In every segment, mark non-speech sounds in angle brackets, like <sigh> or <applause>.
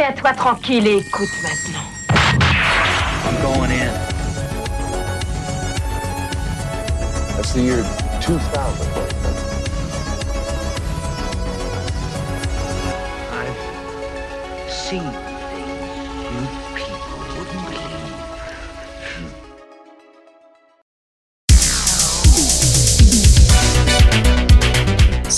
Tiens-toi tranquille et écoute maintenant. I'm going in. That's the year 2000. I've seen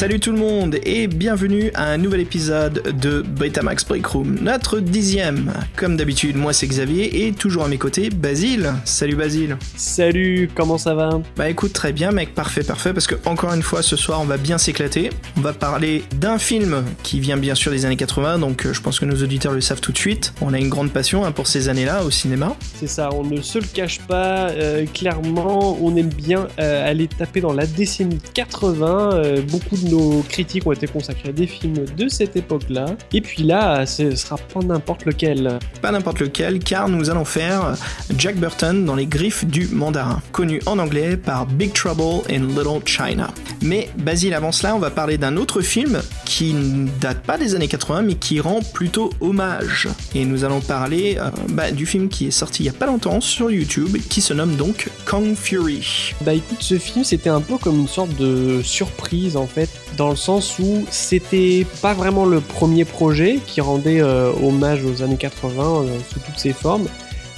Salut tout le monde et bienvenue à un nouvel épisode de Betamax Break Room, notre dixième. Comme d'habitude, moi c'est Xavier et toujours à mes côtés, Basile. Salut Basile. Salut, comment ça va? Bah écoute, très bien mec, parfait, parfait, parce que encore une fois ce soir on va bien s'éclater. On va parler d'un film qui vient bien sûr des années 80, donc euh, je pense que nos auditeurs le savent tout de suite. On a une grande passion hein, pour ces années-là au cinéma. C'est ça, on ne se le cache pas, euh, clairement on aime bien euh, aller taper dans la décennie 80, euh, beaucoup de nos critiques ont été consacrées à des films de cette époque-là, et puis là ce sera pas n'importe lequel. Pas n'importe lequel, car nous allons faire Jack Burton dans les griffes du mandarin, connu en anglais par Big Trouble in Little China. Mais Basile, avant cela, on va parler d'un autre film qui ne date pas des années 80, mais qui rend plutôt hommage. Et nous allons parler euh, bah, du film qui est sorti il y a pas longtemps sur YouTube, qui se nomme donc Kong Fury. Bah écoute, ce film c'était un peu comme une sorte de surprise en fait, dans le sens où c'était pas vraiment le premier projet qui rendait euh, hommage aux années 80 euh, sous toutes ses formes,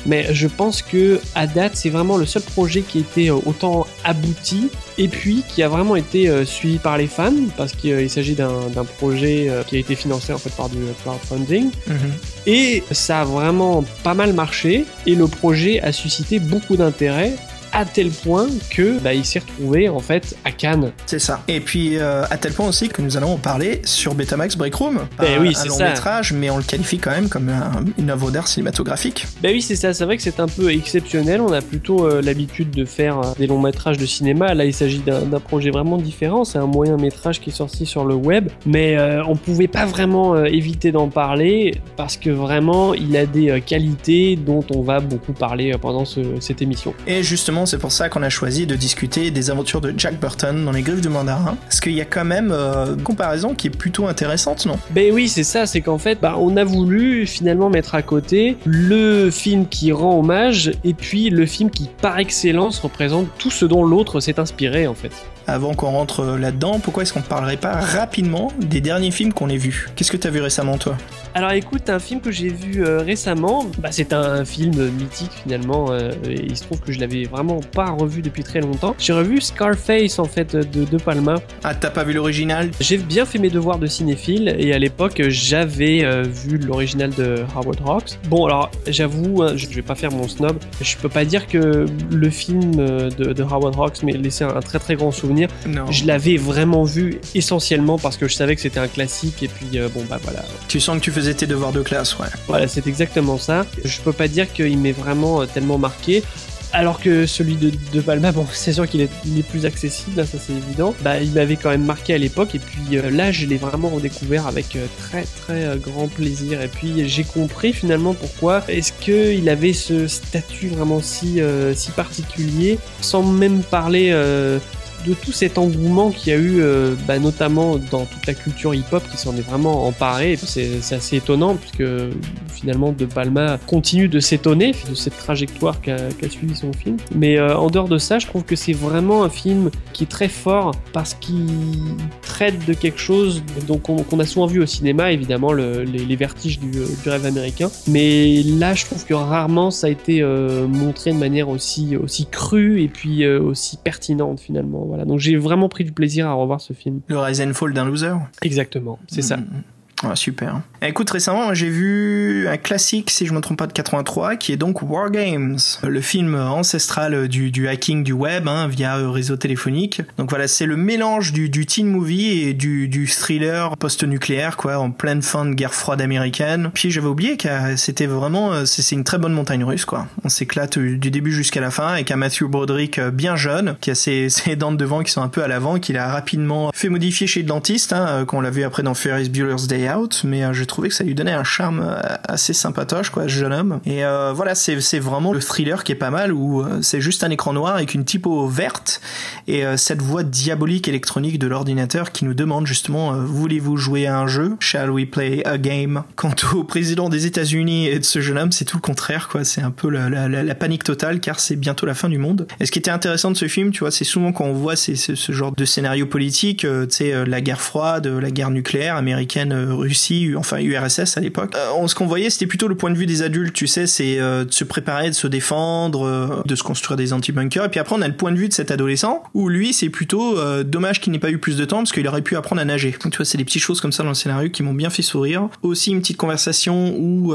mais je pense que à date c'est vraiment le seul projet qui était euh, autant abouti et puis qui a vraiment été euh, suivi par les fans parce qu'il s'agit d'un projet qui a été financé en fait par du crowdfunding. Et ça a vraiment pas mal marché et le projet a suscité beaucoup d'intérêt à tel point que bah, il s'est retrouvé en fait à Cannes. C'est ça. Et puis euh, à tel point aussi que nous allons en parler sur Betamax Break Room. Ben oui, un long ça. métrage, mais on le qualifie quand même comme un- une œuvre d'art cinématographique. Bah oui, c'est ça, c'est vrai que c'est un peu exceptionnel. On a plutôt euh, l'habitude de faire euh, des longs métrages de cinéma. Là, il s'agit d'un projet vraiment différent. C'est un moyen métrage qui est sorti sur le web. Mais euh, on pouvait pas vraiment éviter d'en parler parce que vraiment, il a des qualités dont on va beaucoup parler pendant ce- cette émission. Et justement, c'est pour ça qu'on a choisi de discuter des aventures de Jack Burton dans les griffes du mandarin. Parce qu'il y a quand même euh, une comparaison qui est plutôt intéressante, non? Ben oui, c'est ça, c'est qu'en fait, bah, on a voulu finalement mettre à côté le film qui rend hommage et puis le film qui, par excellence, représente tout ce dont l'autre s'est inspiré en fait. Avant qu'on rentre euh, là-dedans, pourquoi est-ce qu'on ne parlerait pas rapidement des derniers films qu'on ait vus? Qu'est-ce que t'as vu récemment, toi? Alors écoute, un film que j'ai vu euh, récemment, bah, c'est un film mythique finalement, euh, et il se trouve que je l'avais vraiment pas revu depuis très longtemps. J'ai revu Scarface en fait de De Palma. Ah, t'as pas vu l'original? J'ai bien fait mes devoirs de cinéphile et à l'époque j'avais euh, vu l'original de Howard Hawks. Bon alors j'avoue, hein, je vais pas faire mon snob, je peux pas dire que le film de, de Howard Hawks m'ait laissé un très très grand souvenir. Non. Je l'avais vraiment vu essentiellement parce que je savais que c'était un classique et puis euh, bon bah voilà, Tu sens que tu faisais tes devoirs de classe, ouais. Voilà, c'est exactement ça. Je peux pas dire qu'il m'est vraiment euh, tellement marqué. Alors que celui de, de Palma, <laughs> bon, c'est sûr qu'il est, plus accessible, hein, ça c'est évident. Bah, il m'avait quand même marqué à l'époque, et puis euh, là, je l'ai vraiment redécouvert avec euh, très très euh, grand plaisir. Et puis j'ai compris finalement pourquoi est-ce que il avait ce statut vraiment si si particulier, sans même parler. De tout cet engouement qu'il y a eu, euh, bah, notamment dans toute la culture hip-hop qui s'en est vraiment emparée. C'est assez étonnant puisque finalement De Palma continue de s'étonner de cette trajectoire qu'a suivi son film. Mais euh, en dehors de ça, je trouve que c'est vraiment un film qui est très fort parce qu'il traite de quelque chose qu'on a souvent vu au cinéma, évidemment le- les, vertiges du, rêve américain. Mais là, je trouve que rarement ça a été euh, montré de manière aussi aussi crue et puis aussi pertinente finalement. Voilà. Donc j'ai vraiment pris du plaisir à revoir ce film. Le Rise and Fall d'un loser Exactement, c'est ça. Super. Écoute, récemment, j'ai vu un classique, si je me trompe pas, de 83, qui est donc War Games, le film ancestral du, hacking du web hein, via réseau téléphonique. Donc voilà, c'est le mélange du, teen movie et du, thriller post-nucléaire, quoi, en pleine fin de guerre froide américaine. Puis j'avais oublié que c'était vraiment, euh, c'est une très bonne montagne russe, quoi. On s'éclate du début jusqu'à la fin avec un Matthew Broderick euh, bien jeune, qui a ses, <laughs> ses dents de devant qui sont un peu à l'avant, qu'il a rapidement fait modifier chez le dentiste, hein, euh, qu'on l'a vu après dans Ferris Bueller's Day Mais j'ai trouvé que ça lui donnait un charme assez sympatoche, quoi, ce jeune homme. Et voilà, c'est vraiment le thriller qui est pas mal, où c'est juste un écran noir avec une typo verte et cette voix diabolique électronique de l'ordinateur qui nous demande justement voulez-vous jouer à un jeu? Shall we play a game? Quant au président des États-Unis et de ce jeune homme, c'est tout le contraire, quoi. C'est un peu la, panique totale car c'est bientôt la fin du monde. Et ce qui était intéressant de ce film, tu vois, c'est souvent quand on voit ce genre de scénario politique, euh, tu sais, euh, la guerre froide, la guerre nucléaire américaine, euh, Russie, enfin URSS à l'époque. ce qu'on voyait, c'était plutôt le point de vue des adultes, tu sais, c'est de se préparer, de se défendre, de se construire des anti-bunkers. Et puis après, on a le point de vue de cet adolescent où lui, c'est plutôt dommage qu'il n'ait pas eu plus de temps parce qu'il aurait pu apprendre à nager. Donc, tu vois, c'est des petites choses comme ça dans le scénario qui m'ont bien fait sourire. Aussi une petite conversation où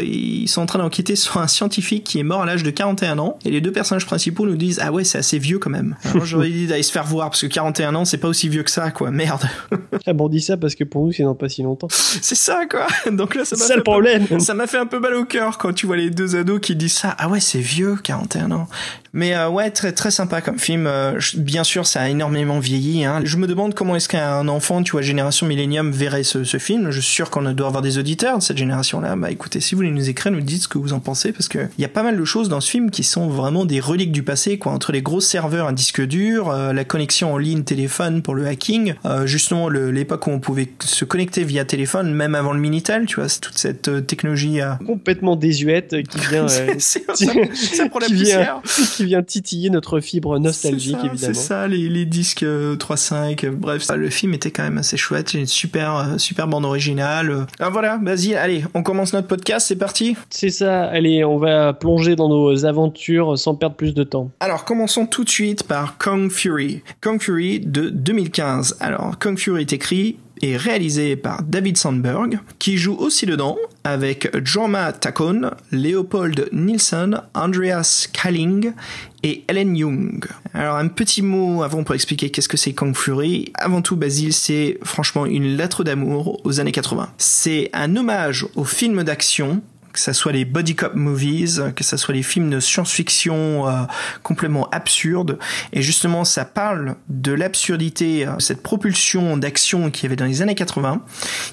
ils sont en train d'enquêter <laughs> sur un scientifique qui est mort à l'âge de 41 ans et les deux personnages principaux nous disent ah ouais c'est assez vieux quand même. J'aurais dit d'aller se faire voir parce que 41 ans c'est pas aussi vieux que ça quoi merde. <laughs> ah bon dit ça parce que pour nous c'est dans pas si longtemps. C'est ça quoi. <laughs> Donc là ça m'a fait le problème. ça m'a fait un peu mal au cœur quand tu vois les deux ados qui disent ça ah ouais c'est vieux 41 ans. Mais euh, ouais, très très sympa comme film. Euh, bien sûr, ça a énormément vieilli. Hein. Je me demande comment est-ce qu'un enfant, tu vois, génération millénium verrait ce, ce film. Je suis sûr qu'on doit avoir des auditeurs de cette génération-là. Bah écoutez, si vous voulez nous écrire, nous dites ce que vous en pensez, parce que il y a pas mal de choses dans ce film qui sont vraiment des reliques du passé, quoi. Entre les gros serveurs à disque dur, euh, la connexion en ligne téléphone pour le hacking, justement l'époque où on pouvait se connecter via téléphone, même avant le minitel, tu vois, c'est toute cette technologie complètement désuète qui vient. c'est la poussière <laughs> qui vient titiller notre fibre nostalgique, évidemment. C'est ça, les, les disques 3.5, euh, bref, le film était quand même assez chouette, une super, euh, super bande originale. Ah, voilà, vas-y, allez, on commence notre podcast, c'est parti C'est ça, allez, on va plonger dans nos aventures sans perdre plus de temps. Alors, commençons tout de suite par Kong Fury. Kong Fury de 2015. Alors, Kong Fury est écrit est réalisé par David Sandberg, qui joue aussi dedans avec Jorma Takon, Leopold Nielsen, Andreas Kalling et Ellen Young. Alors un petit mot avant pour expliquer qu'est-ce que c'est Kong Fury. Avant tout, Basile, c'est franchement une lettre d'amour aux années 80. C'est un hommage aux films d'action que ça soit les body cop movies, que ça soit les films de science-fiction euh, complètement absurdes. Et justement, ça parle de l'absurdité, euh, cette propulsion d'action qu'il y avait dans les années 80,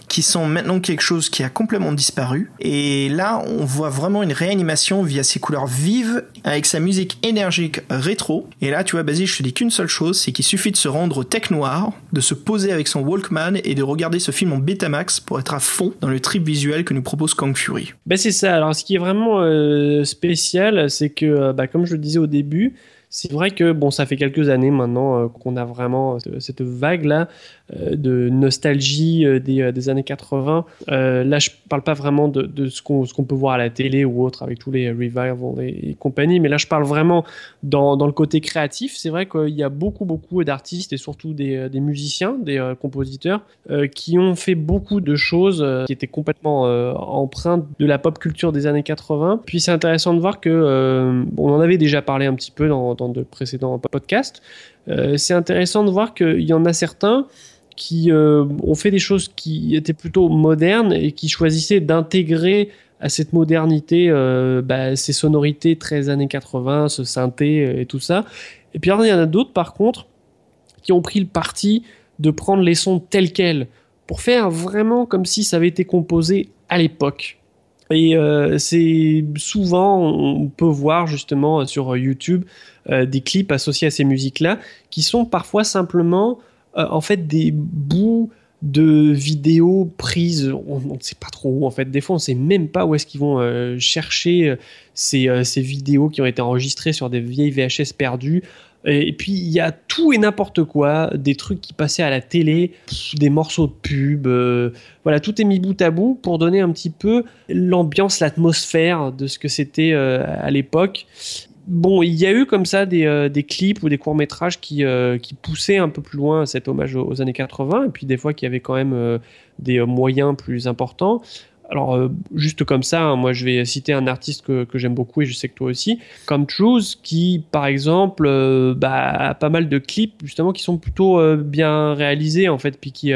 qui sont maintenant quelque chose qui a complètement disparu. Et là, on voit vraiment une réanimation via ses couleurs vives, avec sa musique énergique rétro. Et là, tu vois, Basile, je te dis qu'une seule chose, c'est qu'il suffit de se rendre au Tech Noir, de se poser avec son Walkman et de regarder ce film en Betamax pour être à fond dans le trip visuel que nous propose Kong Fury. Ben, c'est ça. Alors, ce qui est vraiment euh, spécial, c'est que, euh, bah, comme je le disais au début, c'est vrai que bon, ça fait quelques années maintenant euh, qu'on a vraiment cette vague là de nostalgie euh, des, euh, des, années 80. là, je parle pas vraiment de, ce qu'on peut voir à la télé ou autre avec tous les revivals et, compagnie, mais là, je parle vraiment dans, dans le côté créatif. C'est vrai qu'il y a beaucoup, beaucoup d'artistes et surtout des, des musiciens, des compositeurs qui ont fait beaucoup de choses qui étaient complètement empreintes de la pop culture des années 80. Puis c'est intéressant de voir que on en avait déjà parlé un petit peu dans, dans de précédents podcasts. c'est intéressant de voir qu'il y en a certains qui euh, ont fait des choses qui étaient plutôt modernes et qui choisissaient d'intégrer à cette modernité euh, bah, ces sonorités très années 80, ce synthé et tout ça. Et puis il y en a d'autres par contre qui ont pris le parti de prendre les sons tels quels pour faire vraiment comme si ça avait été composé à l'époque. Et euh, c'est souvent, on peut voir justement sur YouTube des clips associés à ces musiques-là qui sont parfois simplement euh, en fait des bouts de vidéos prises, on ne sait pas trop où en fait, des fois on ne sait même pas où est-ce qu'ils vont euh, chercher euh, ces, vidéos qui ont été enregistrées sur des vieilles VHS perdues. Et, puis il y a tout et n'importe quoi, des trucs qui passaient à la télé, des morceaux de pub, voilà, tout est mis bout à bout pour donner un petit peu l'ambiance, l'atmosphère de ce que c'était à l'époque bon, il y a eu comme ça des, euh, clips ou des courts métrages qui, euh, qui poussaient un peu plus loin cet hommage aux, années 80, et puis des fois qui avaient quand même euh, des moyens plus importants. Alors, juste comme ça, hein, moi je vais citer un artiste que, j'aime beaucoup et je sais que toi aussi, comme Truth, qui par exemple bah, a pas mal de clips justement qui sont plutôt bien réalisés en fait, puis qui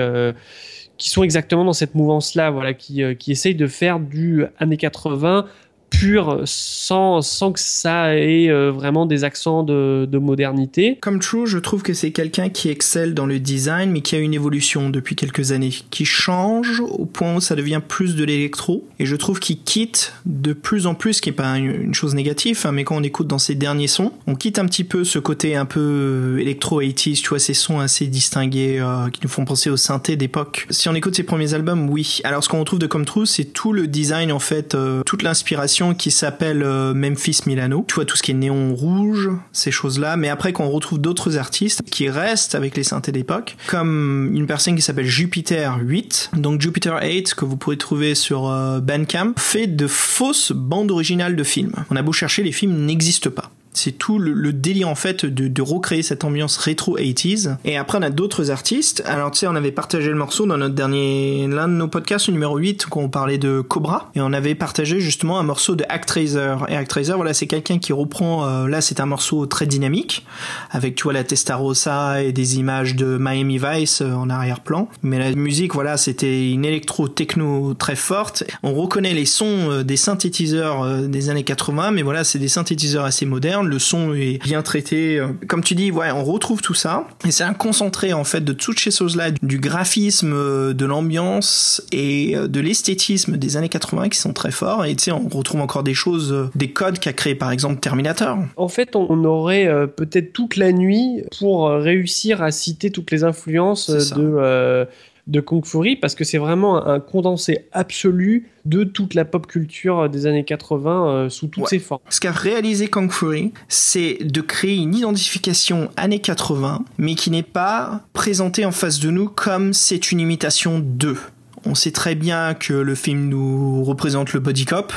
qui sont exactement dans cette mouvance-là, voilà, qui, qui essayent de faire du années 80 pur sans, sans que ça ait euh, vraiment des accents de, de modernité. Comme True, je trouve que c'est quelqu'un qui excelle dans le design, mais qui a une évolution depuis quelques années, qui change au point où ça devient plus de l'électro. Et je trouve qu'il quitte de plus en plus, ce qui est pas une chose négative, hein, mais quand on écoute dans ses derniers sons, on quitte un petit peu ce côté un peu électro 80s, tu vois, ces sons assez distingués euh, qui nous font penser au synthé d'époque. Si on écoute ses premiers albums, oui. Alors ce qu'on retrouve de Comme True, c'est tout le design en fait, euh, toute l'inspiration qui s'appelle euh, Memphis Milano. Tu vois tout ce qui est néon rouge, ces choses-là. Mais après, quand on retrouve d'autres artistes qui restent avec les synthés d'époque, comme une personne qui s'appelle Jupiter 8, donc Jupiter 8 que vous pourrez trouver sur euh, Bandcamp, fait de fausses bandes originales de films. On a beau chercher, les films n'existent pas. C'est tout le, le, délire en fait de, recréer cette ambiance rétro 80s. Et après on a d'autres artistes. Alors tu sais, on avait partagé le morceau dans notre dernier, l'un de nos podcasts, le numéro 8, quand on parlait de Cobra. Et on avait partagé justement un morceau de Actraiser. Et Actraiser, voilà, c'est quelqu'un qui reprend, euh, là c'est un morceau très dynamique, avec tu vois la Testarossa et des images de Miami Vice euh, en arrière-plan. Mais la musique, voilà, c'était une électro-techno très forte. On reconnaît les sons euh, des synthétiseurs des années 80, mais voilà, c'est des synthétiseurs assez modernes le son est bien traité. Comme tu dis, ouais, on retrouve tout ça. Et c'est un concentré, en fait, de toutes ces choses-là, du graphisme, de l'ambiance et de l'esthétisme des années 80 qui sont très forts. Et tu sais, on retrouve encore des choses, des codes qu'a créé, par exemple, Terminator. En fait, on aurait euh, peut-être toute la nuit pour euh, réussir à citer toutes les influences de... Euh, de Kung Fury parce que c'est vraiment un condensé absolu de toute la pop culture des années 80 euh, sous toutes ouais. ses formes. Ce qu'a réalisé Kung Fury, c'est de créer une identification années 80, mais qui n'est pas présentée en face de nous comme c'est une imitation d'eux. On sait très bien que le film nous représente le body cop.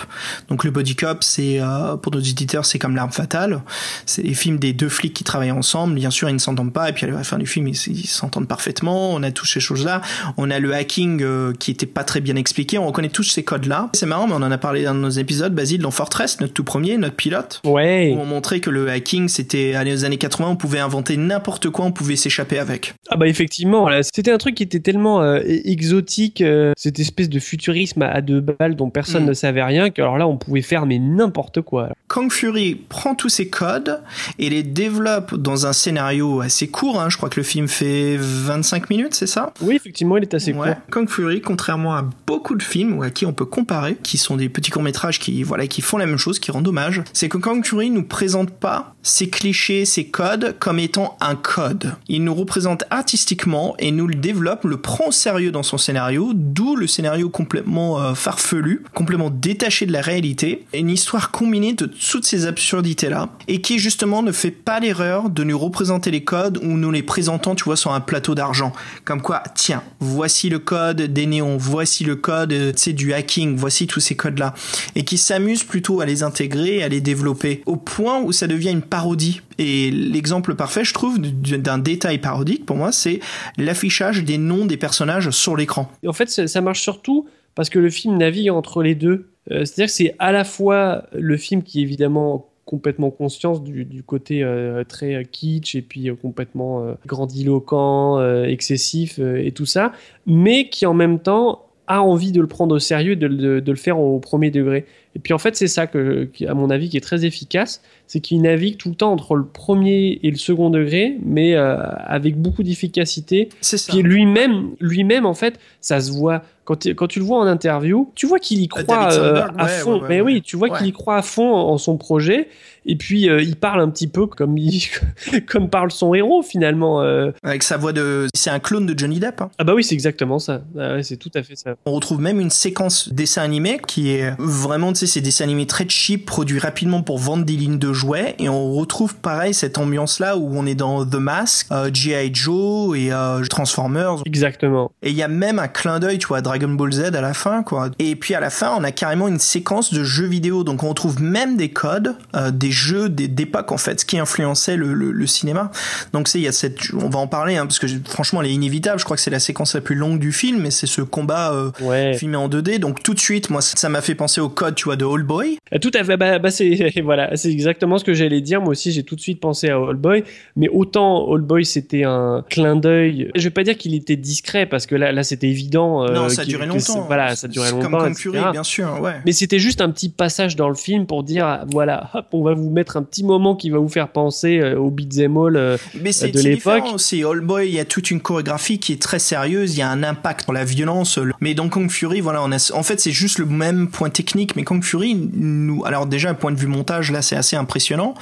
Donc le body cop, c'est euh, pour nos éditeurs, c'est comme l'arme fatale. C'est les films des deux flics qui travaillent ensemble. Bien sûr, ils ne s'entendent pas, et puis à la fin du film, ils s'entendent parfaitement. On a toutes ces choses-là. On a le hacking euh, qui était pas très bien expliqué. On reconnaît tous ces codes-là. C'est marrant, mais on en a parlé dans nos épisodes. Basile dans Fortress, notre tout premier, notre pilote. Ouais. Où on montrait que le hacking, c'était les années 80, on pouvait inventer n'importe quoi, on pouvait s'échapper avec. Ah bah effectivement, c'était un truc qui était tellement euh, exotique cette espèce de futurisme à deux balles dont personne mmh. ne savait rien, que alors là on pouvait faire mais n'importe quoi. Alors. Kung Fury prend tous ces codes et les développe dans un scénario assez court, hein. je crois que le film fait 25 minutes, c'est ça? Oui, effectivement, il est assez ouais. court. Kung Fury, contrairement à beaucoup de films à qui on peut comparer, qui sont des petits courts-métrages qui, voilà, qui font la même chose, qui rendent hommage, c'est que Kung Fury nous présente pas ces clichés, ces codes comme étant un code. Il nous représente artistiquement et nous le développe, le prend au sérieux dans son scénario, d'où le scénario complètement euh, farfelu, complètement détaché de la réalité, une histoire combinée de toutes ces absurdités-là, et qui justement ne fait pas l'erreur de nous représenter les codes ou nous les présentant, tu vois, sur un plateau d'argent. Comme quoi, tiens, voici le code des néons, voici le code, c'est du hacking, voici tous ces codes-là. Et qui s'amuse plutôt à les intégrer, à les développer, au point où ça devient une parodie. Et l'exemple parfait, je trouve, d'un détail parodique, pour moi, c'est l'affichage des noms des personnages sur l'écran. En fait, ça marche surtout parce que le film navigue entre les deux. Euh, C'est-à-dire que c'est à la fois le film qui est évidemment complètement conscience du, côté euh, très kitsch et puis euh, complètement euh, grandiloquent, excessif et tout ça, mais qui en même temps a envie de le prendre au sérieux de le faire au premier degré. Et puis en fait, c'est ça que, à mon avis, qui est très efficace, c'est qu'il navigue tout le temps entre le premier et le second degré, mais euh, avec beaucoup d'efficacité. C'est ça. Puis lui-même, lui-même, en fait, ça se voit. Quand tu, quand tu le vois en interview, tu vois qu'il y croit euh, à ouais, fond. ouais, ouais, mais oui, tu vois qu'il y croit à fond en, en son projet. Et puis euh, il parle un petit peu comme il, <laughs> comme parle son héros finalement. euh. Avec sa voix de... C'est un clone de Johnny Depp. hein. Ah bah oui, c'est exactement ça. Ah c'est tout à fait ça. On retrouve même une séquence dessin animé qui est vraiment, sais, c'est dessins animés très cheap, produits rapidement pour vendre des lignes de jouets. Et on retrouve pareil cette ambiance-là où on est dans The Mask, euh, G.I. Joe et euh, Transformers. Exactement. Et il y a même un clin d'œil, tu vois, à Dragon Ball Z à la fin, quoi. Et puis à la fin, on a carrément une séquence de jeux vidéo. Donc on retrouve même des codes, euh, des jeux des- d'époque, en fait, ce qui influençait le, le- le cinéma. Donc c'est, il y a cette, on va en parler, hein, parce que franchement, elle est inévitable. Je crois que c'est la séquence la plus longue du film, mais c'est ce combat Ouais. filmé en 2D. Donc tout de suite, moi, ça m'a fait penser au code, tu vois, de All Boy? Ah, Tout à fait. Bah, bah, c'est <laughs> voilà, c'est exactement ce que j'allais dire. Moi aussi, j'ai tout de suite pensé à All Boy, mais autant All Boy c'était un clin d'œil. Je vais pas dire qu'il était discret parce que là, là, c'était évident euh, Non, ça durait que longtemps. c'est- Voilà, ça durait C'est longtemps. Comme. Fury, bien sûr, ouais. Mais c'était juste un petit passage dans le film pour dire, voilà, hop, on va vous mettre un petit moment qui va vous faire penser euh, au beat'em all. euh, c'est de c'est l'époque. aussi. All Boy, il y a toute une chorégraphie qui est très sérieuse. Il y a un impact dans la violence. Mais dans Kung Fury, voilà, on a, en fait, c'est juste le même point technique. Mais Kung Fury, nous, alors déjà, un point de vue montage, là, c'est assez impressionnant.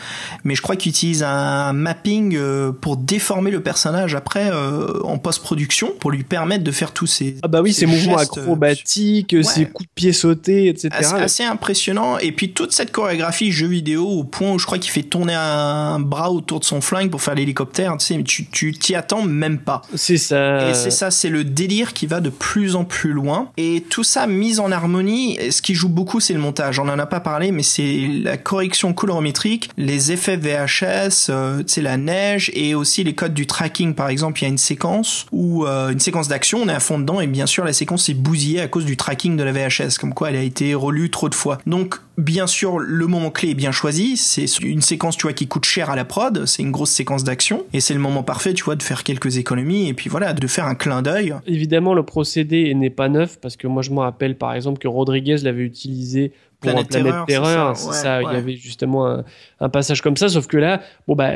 Mais je crois qu'il utilise un mapping euh, pour déformer le personnage après euh, en post-production pour lui permettre de faire tous ces. Ah bah oui, ces ces mouvements euh, acrobatiques, ouais. ces coups de pied sautés, etc. assez, assez impressionnant et puis toute cette chorégraphie jeu vidéo au point où je crois qu'il fait tourner un bras autour de son flingue pour faire l'hélicoptère tu sais mais tu tu t'y attends même pas C'est ça. et c'est ça c'est le délire qui va de plus en plus loin et tout ça mis en harmonie et ce qui joue beaucoup c'est le on en a pas parlé mais c'est la correction colorimétrique les effets VHS euh, tu sais la neige et aussi les codes du tracking. Par exemple il y a une séquence où euh, une séquence d'action on est à fond dedans et bien sûr la séquence est bousillée à cause du tracking de la VHS comme quoi elle a été relue trop de fois. Donc bien sûr le moment clé est bien choisi. C'est une séquence tu vois qui coûte cher à la prod. C'est une grosse séquence d'action. Et c'est le moment parfait tu vois de faire quelques économies et puis voilà de faire un clin d'œil. Évidemment, le procédé n'est pas neuf parce que moi je me rappelle par exemple que Rodriguez l'avait utilisé pour Planète Planète Terreur, c'est ça, ça, ouais, il y avait justement un, un passage comme ça, sauf que là, bon bah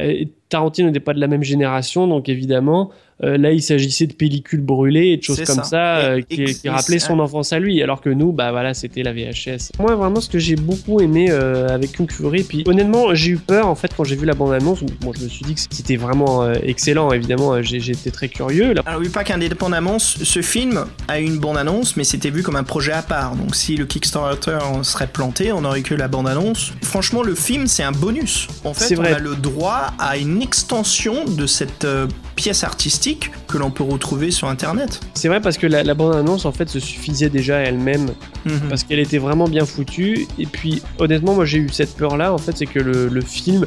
Tarantino n'était pas de la même génération, donc évidemment. Euh, là, il s'agissait de pellicules brûlées et de choses comme ça. ça, euh, qui, rappelaient son enfance à lui, alors que nous, bah voilà, c'était la VHS. Moi, vraiment, ce que j'ai beaucoup aimé euh, avec Kung Fury, puis honnêtement, j'ai eu peur en fait quand j'ai vu la bande-annonce. Bon, je me suis dit que c'était vraiment excellent, évidemment, j'étais très curieux. Là, Alors oui, pas qu'indépendamment, ce ce film a une bande-annonce, mais c'était vu comme un projet à part. Donc si le Kickstarter serait planté, on aurait que la bande-annonce. Franchement, le film, c'est un bonus. En fait, on vrai. a le droit à une extension de cette pièce artistique que l'on peut retrouver sur Internet. C'est vrai parce que la, la bande-annonce en fait se suffisait déjà elle-même Mhm. parce qu'elle était vraiment bien foutue. Et puis honnêtement, moi j'ai eu cette peur-là en fait, c'est que le, le film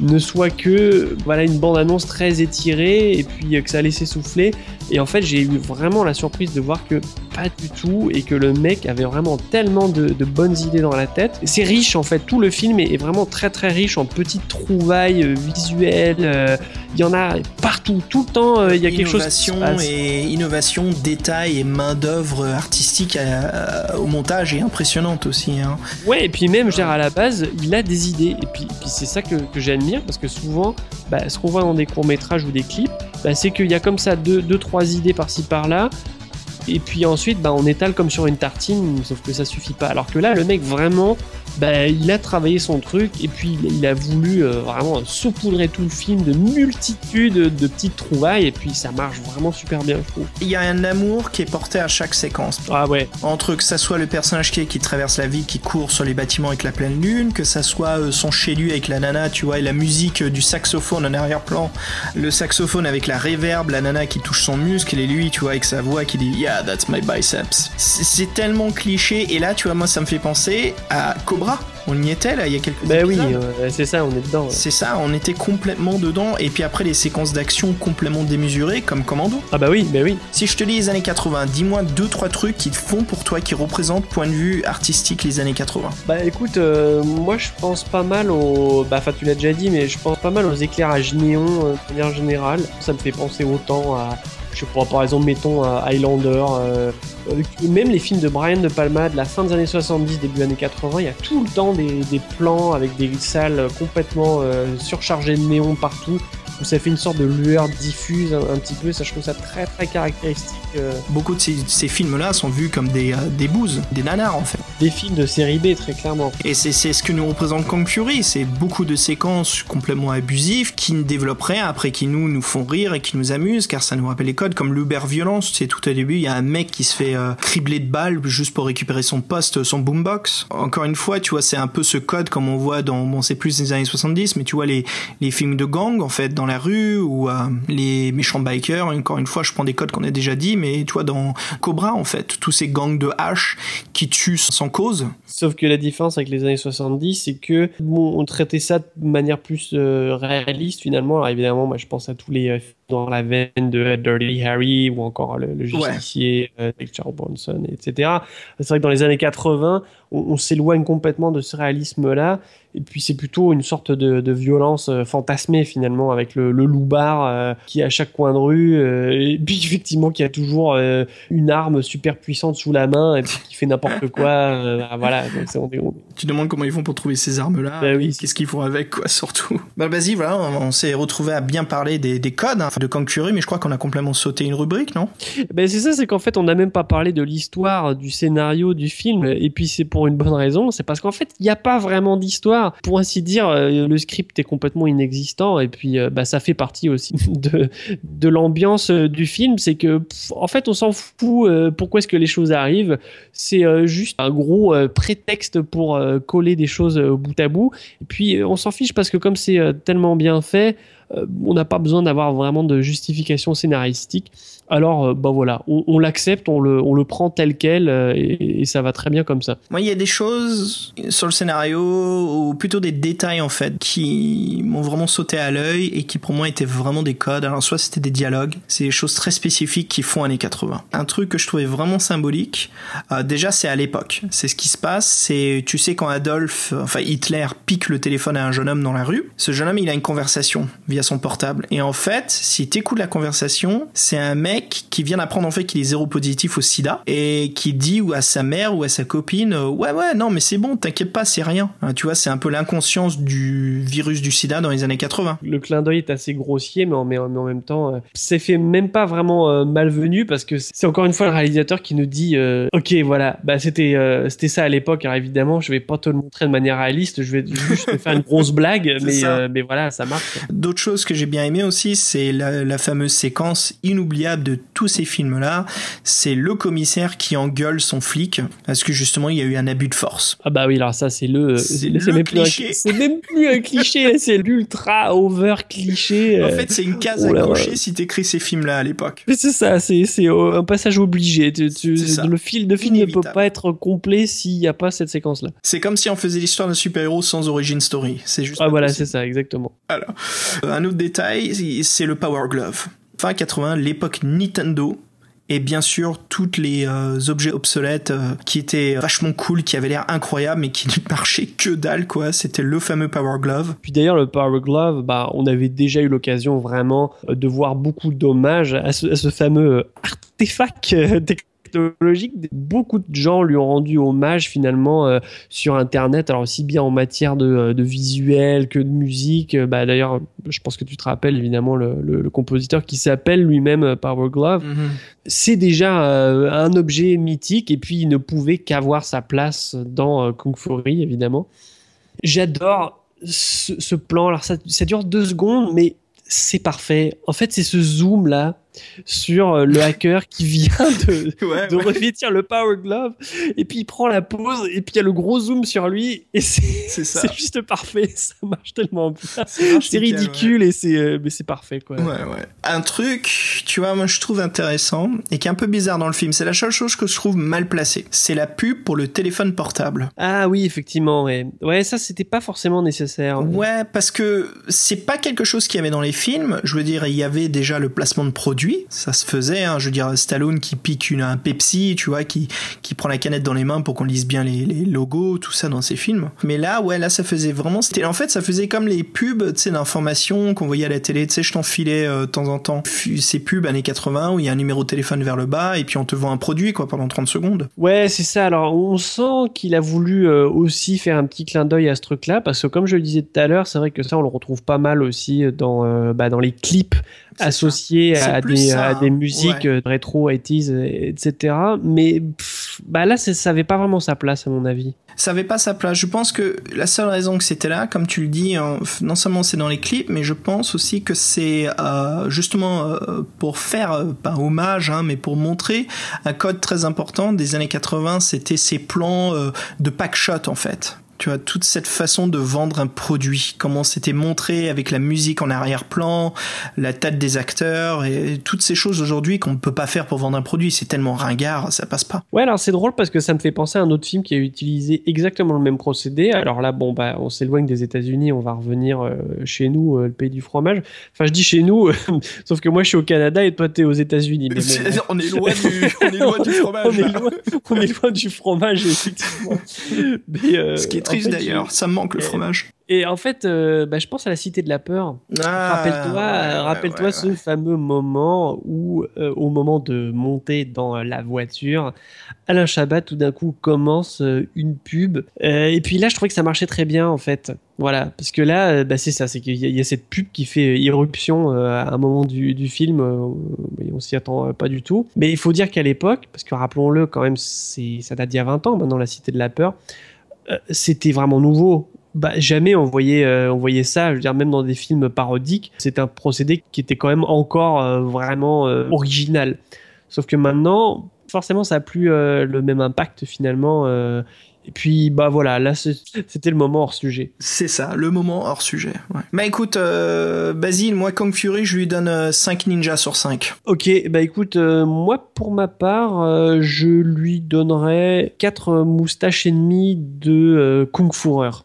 ne soit que voilà une bande-annonce très étirée et puis euh, que ça laissait souffler. Et en fait, j'ai eu vraiment la surprise de voir que pas du tout et que le mec avait vraiment tellement de, de bonnes idées dans la tête. C'est riche en fait, tout le film est, est vraiment très très riche en petites trouvailles euh, visuelles. euh, Il y en a partout, tout le temps. euh, Il y a quelque chose qui se passe. et innovation, détail et main d'œuvre artistique à- à- au montage est impressionnante aussi. hein. Ouais, et puis même, je veux dire, à la base, il a des idées. Et puis, puis c'est ça que, que j'admire, parce que souvent, bah, ce qu'on voit dans des courts-métrages ou des clips, bah, c'est qu'il y a comme ça deux, deux trois idées par-ci par-là. Et puis ensuite, bah, on étale comme sur une tartine, sauf que ça suffit pas. Alors que là, le mec, vraiment, bah, il a travaillé son truc, et puis il, a voulu euh, vraiment saupoudrer tout le film de multitudes de petites trouvailles, et puis ça marche vraiment super bien, je trouve. Il y a un amour qui est porté à chaque séquence. Ah ouais, entre que ça soit le personnage qui, qui traverse la ville, qui court sur les bâtiments avec la pleine lune, que ça soit euh, son chez lui avec la nana, tu vois, et la musique euh, du saxophone en arrière-plan, le saxophone avec la réverb, la nana qui touche son muscle, et lui, tu vois, avec sa voix qui dit Yeah, that's my biceps. C'est c'est tellement cliché, et là, tu vois, moi, ça me fait penser à On y était là, il y a quelques bah oui, euh, c'est ça, on est dedans. ouais. C'est ça, on était complètement dedans, et puis après les séquences d'action complètement démesurées, comme Commando. Ah bah oui, bah oui. Si je te dis les années 80, dis-moi deux trois trucs qui te font pour toi, qui représentent point de vue artistique les années 80. Bah écoute, euh, moi je pense pas mal aux. Bah enfin tu l'as déjà dit, mais je pense pas mal aux éclairages néons euh, de manière générale. Ça me fait penser autant à. Je pas, par exemple, mettons à Highlander, euh, euh, même les films de Brian De Palma de la fin des années 70, début années 80, il y a tout le temps des, plans avec des salles complètement euh, surchargées de néons partout, où ça fait une sorte de lueur diffuse un, un petit peu, ça je trouve ça très très caractéristique euh, Beaucoup de ces, ces films-là sont vus comme des, euh, des bouses, des nanars en fait. des films de série B très clairement. Et c'est ce que nous représente Kong Fury, c'est beaucoup de séquences complètement abusives qui ne développent rien après qui nous nous font rire et qui nous amusent car ça nous rappelle les codes comme l'Uber violence, c'est tout au début, il y a un mec qui se fait euh, cribler de balles juste pour récupérer son poste, son boombox. Encore une fois, tu vois, c'est un peu ce code comme on voit dans bon, c'est plus des années 70, mais tu vois les les films de gang en fait dans la rue ou les méchants bikers, encore une fois, je prends des codes qu'on a déjà dit mais tu vois dans Cobra en fait, tous ces gangs de haches qui tuent sans cause. Sauf que la différence avec les années 70, c'est que bon, on traitait ça de manière plus euh, réaliste finalement. Alors évidemment, moi je pense à tous les euh, dans la veine de Dirty Harry ou encore le, le justicier euh, Charles Bronson, etc. C'est vrai que dans les années 80, on, on s'éloigne complètement de ce réalisme-là. Et puis c'est plutôt une sorte de, de violence euh, fantasmée finalement avec le, le loupard euh, qui est à chaque coin de rue euh, et puis <laughs> effectivement qui a toujours une arme super puissante sous la main et puis qui fait n'importe quoi. euh, voilà. Donc c'est on est- on- Tu demandes comment ils font pour trouver ces armes-là. Bah oui, Qu'est-ce qu'ils font avec, quoi, surtout. Bah, vas-y, voilà, on, on s'est retrouvé à bien parler des, des codes hein, de Kang Fury, mais je crois qu'on a complètement sauté une rubrique, non? Ben c'est ça, c'est qu'en fait on n'a même pas parlé de l'histoire, du scénario du film, et puis c'est pour une bonne raison, c'est parce qu'en fait il n'y a pas vraiment d'histoire. Pour ainsi dire, euh, le script est complètement inexistant, et puis euh, bah, ça fait partie aussi <laughs> de, de l'ambiance euh, du film, c'est que en fait on s'en fout pourquoi est-ce que les choses arrivent, c'est juste un gros prétexte pour coller des choses bout à bout, et puis on s'en fiche parce que comme c'est tellement bien fait, on n'a pas besoin d'avoir vraiment de justification scénaristique. Alors, euh, bah voilà, on, l'accepte, on le, prend tel quel, euh, et, ça va très bien comme ça. Moi, il y a des choses sur le scénario, ou plutôt des détails en fait, qui m'ont vraiment sauté à l'œil et qui pour moi étaient vraiment des codes. Alors, soit c'était des dialogues, c'est des choses très spécifiques qui font années 80. Un truc que je trouvais vraiment symbolique, euh, déjà, c'est à l'époque. C'est ce qui se passe, c'est, tu sais, quand Adolphe, enfin Hitler, pique le téléphone à un jeune homme dans la rue, ce jeune homme, il a une conversation via son portable. Et en fait, si t'écoutes la conversation, c'est un mec qui vient d'apprendre en fait qu'il est zéro positif au sida et qui dit ou à sa mère ou à sa copine euh, ouais ouais non mais c'est bon t'inquiète pas c'est rien. Hein, tu vois c'est un peu l'inconscience du virus du sida dans les années 80 Le clin d'œil est assez grossier, mais en, mais même temps, euh, c'est fait même pas vraiment euh, malvenu, parce que c'est encore une fois le réalisateur qui nous dit euh, Ok, voilà, bah c'était c'était ça à l'époque, alors évidemment, je vais pas te le montrer de manière réaliste, je vais juste te faire une grosse blague, <laughs> mais, mais voilà, ça marche. D'autres choses que j'ai bien aimé aussi, c'est la, la fameuse séquence inoubliable de tous ces films-là. C'est le commissaire qui engueule son flic parce que justement il y a eu un abus de force. Ah bah oui, alors ça c'est le, C'est même plus un- cliché. c'est même plus un cliché, c'est l'ultra over cliché. En euh. fait, c'est une case oh à cocher si t'écris ces films-là à l'époque. Mais c'est ça, c'est c'est un passage obligé. Tu- tu- le film, ne peut pas être complet s'il n'y a pas cette séquence-là. C'est comme si on faisait l'histoire d'un super-héros sans origin story. C'est juste. Ah voilà, c'est ça, exactement. Voilà. Euh, Un autre détail, c'est le Power Glove. Fin 80, l'époque Nintendo. Et bien sûr, tous les euh, objets obsolètes euh, qui étaient vachement cool, qui avaient l'air incroyables, mais qui <laughs> ne marchaient que dalle, quoi. C'était le fameux Power Glove. Puis d'ailleurs, le Power Glove, bah, on avait déjà eu l'occasion vraiment euh, de voir beaucoup d'hommages à ce, fameux euh, artefact euh, technologique. Beaucoup de gens lui ont rendu hommage finalement euh, sur Internet, alors aussi bien en matière de, euh, de visuel que de musique. Euh, Bah, d'ailleurs, je pense que tu te rappelles évidemment le, le- le compositeur qui s'appelle lui-même Power Glove. c'est déjà euh, un objet mythique et puis il ne pouvait qu'avoir sa place dans euh, Kung Fury évidemment. J'adore ce, ce plan. Alors ça, ça dure deux secondes, mais c'est parfait. En fait, c'est ce zoom là sur euh, le hacker qui vient de, <laughs> Ouais, de ouais. revêtir le Power Glove et puis il prend la pause et puis il y a le gros zoom sur lui et c'est C'est ça. c'est juste parfait. <laughs> Ça marche tellement bien. C'est ridicule et c'est euh, mais c'est parfait quoi. Un truc, tu vois, moi je trouve intéressant et qui est un peu bizarre dans le film, c'est la seule chose que je trouve mal placée. C'est la pub pour le téléphone portable. Ah oui, effectivement, ouais. Ouais, ça, c'était pas forcément nécessaire. Ouais, parce que c'est pas quelque chose qu'il y avait dans les films. Je veux dire, il y avait déjà le placement de produits. Ça se faisait, hein. Je veux dire, Stallone qui pique une, un Pepsi, tu vois, qui, qui prend la canette dans les mains pour qu'on lise bien les, les logos, tout ça dans ses films. Mais là, ouais, là, ça faisait vraiment, c'était, en fait, ça faisait comme les pubs, tu sais, d'information qu'on voyait à la télé. Tu sais, je t'enfilais euh, de temps en temps ces pubs années 80 où il y a un numéro de téléphone vers le bas et puis on te vend un produit, quoi, pendant 30 secondes. Ouais, c'est ça. Alors, on sent qu'il a voulu euh, aussi faire un petit clin d'œil à ce truc-là, parce que comme je le disais tout à l'heure, c'est vrai que ça, on le retrouve pas mal aussi dans, euh, bah, dans les clips associés à plus des, ça, à des hein. musiques Ouais. euh, rétro 80s, euh, etc. Mais pff, bah là, ça avait pas vraiment sa place, à mon avis. ça avait pas sa place. Je pense que la seule raison que c'était là, comme tu le dis, hein, non seulement c'est dans les clips, mais je pense aussi que c'est euh, justement euh, pour faire, euh, pas hommage, hein, mais pour montrer un code très important des années 80, c'était ces plans euh, de pack shot en fait. Tu vois, toute cette façon de vendre un produit, comment c'était montré avec la musique en arrière-plan, la tête des acteurs et toutes ces choses aujourd'hui qu'on ne peut pas faire pour vendre un produit. C'est tellement ringard, ça passe pas. Ouais, alors c'est drôle parce que ça me fait penser à un autre film qui a utilisé exactement le même procédé. Alors là, bon, bah, on s'éloigne des États-Unis, on va revenir euh, chez nous, euh, le pays du fromage. Enfin, je dis chez nous, <laughs> sauf que moi je suis au Canada et toi t'es aux États-Unis. Mais bon, <laughs> on est loin du, on est loin du fromage. <laughs> on est loin, on est loin du fromage, effectivement. Mais, euh, Ce qui est en triste fait, d'ailleurs, ça me manque le fromage. Et en fait, euh, bah, je pense à la Cité de la Peur. Ah, rappelle-toi, ouais, euh, ouais, ce fameux moment où, euh, au moment de monter dans la voiture, Alain Chabat tout d'un coup commence euh, une pub. Et puis là, je trouvais que ça marchait très bien en fait. Voilà, parce que là, bah, c'est ça, c'est qu'il y, a- il y a cette pub qui fait irruption à un moment du, du film. on s'y attend pas du tout. Mais il faut dire qu'à l'époque, parce que rappelons-le quand même, ça date d'il y a 20 ans maintenant, la Cité de la Peur. Euh, c'était vraiment nouveau. Bah, jamais on voyait, euh, ça, même dans des films parodiques, c'est un procédé qui était quand même encore euh, vraiment original. Sauf que maintenant, forcément, ça a plus le même impact finalement. Euh, et puis, bah voilà, là, c'était le moment hors sujet. C'est ça, le moment hors sujet. Ouais. Bah écoute, euh, Basile, moi Kong Fury, je lui donne euh, 5 ninjas sur 5. Ok, bah écoute, euh, moi pour ma part, euh, je lui donnerais quatre moustaches ennemies de euh, Kung Fureur.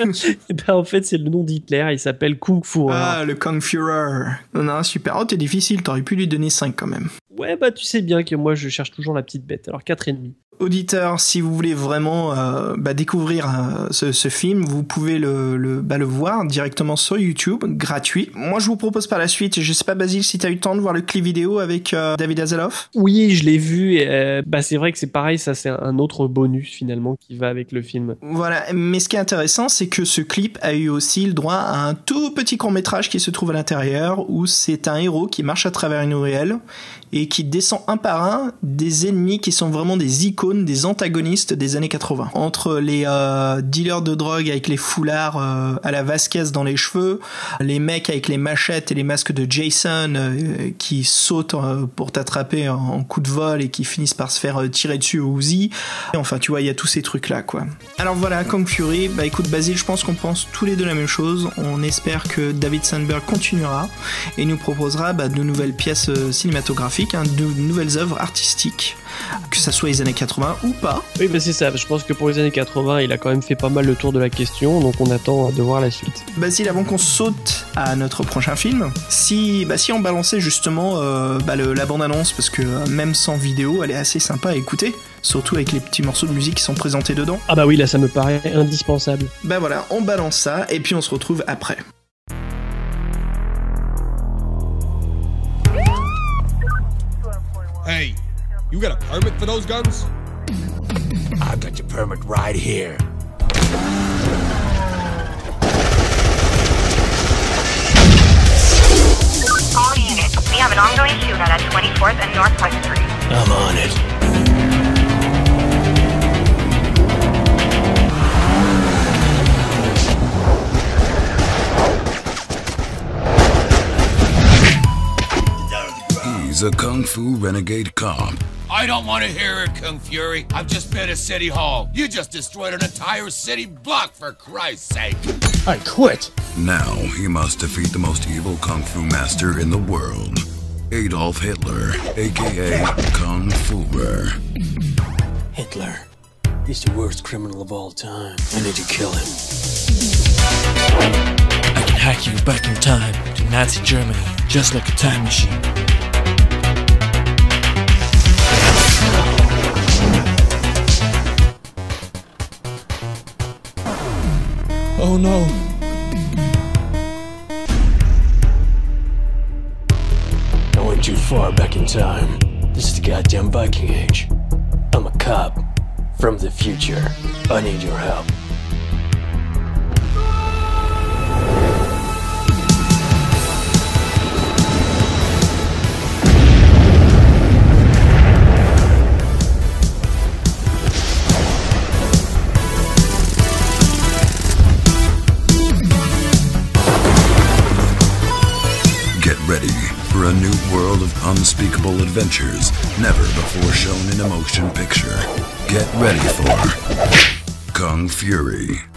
Et <laughs> <laughs> ben en fait, c'est le nom d'Hitler, il s'appelle Kung Fureur. Ah, le Kong Führer. Non, non, super. Oh, t'es difficile, t'aurais pu lui donner 5 quand même. Ouais, bah tu sais bien que moi je cherche toujours la petite bête. Alors quatre ennemis. Auditeurs, si vous voulez vraiment euh, bah, découvrir euh, ce, ce film, vous pouvez le, le, bah, le voir directement sur YouTube, gratuit. Moi, je vous propose par la suite, je sais pas Basile si t'as eu le temps de voir le clip vidéo avec euh, David Hasselhoff. Oui, je l'ai vu. Et, bah c'est vrai que c'est pareil, ça c'est un autre bonus finalement qui va avec le film. Voilà, mais ce qui est intéressant, c'est que ce clip a eu aussi le droit à un tout petit court métrage qui se trouve à l'intérieur, où c'est un héros qui marche à travers une ruelle et qui descend un par un des ennemis qui sont vraiment des icônes, des antagonistes des années 80. Entre les euh, dealers de drogue avec les foulards euh, à la Vasquez dans les cheveux, les mecs avec les machettes et les masques de Jason euh, qui sautent euh, pour t'attraper en, coup de vol et qui finissent par se faire euh, tirer dessus au Uzi. Enfin, tu vois, il y a tous ces trucs là, quoi. Alors voilà, Kong Fury, bah écoute Basile, je pense qu'on pense tous les deux la même chose. On espère que David Sandberg continuera et nous proposera bah, de nouvelles pièces euh, cinématographiques, hein, de nouvelles œuvres artistiques, que ça soit les années 80 ou pas. Oui, bah c'est ça. Je pense que pour les années 80, il a quand même fait pas mal le tour de la question, donc on attend de voir la suite. Basile, avant qu'on saute à notre prochain film, si, bah, si on balançait justement euh, bah, le- la bande-annonce, parce que euh, même sans vidéo, elle est assez sympa à écouter, surtout avec les petits morceaux de musique qui sont présentés dedans. Ah bah oui, là ça me paraît indispensable. Bah voilà, on balance ça et puis on se retrouve après. Hey, you got a permit for those guns? I've got your permit right here. All units, we have an ongoing shootout at 24th and Northwest Street. I'm on it. He's a kung fu renegade cop. I don't want to hear it, Kung Fury. I've just been at City Hall. You just destroyed an entire city block, for Christ's sake. I quit. Now he must defeat the most evil kung fu master in the world, Adolf Hitler, aka Kung Fuer. Hitler. He's the worst criminal of all time. I need to kill him. I can hack you back in time to Nazi Germany, just like a time machine. Oh no. I went too far back in time. This is the goddamn Viking Age. I'm a cop from the future. I need your help. Unspeakable adventures never before shown in a motion picture. Get ready for Kung Fury.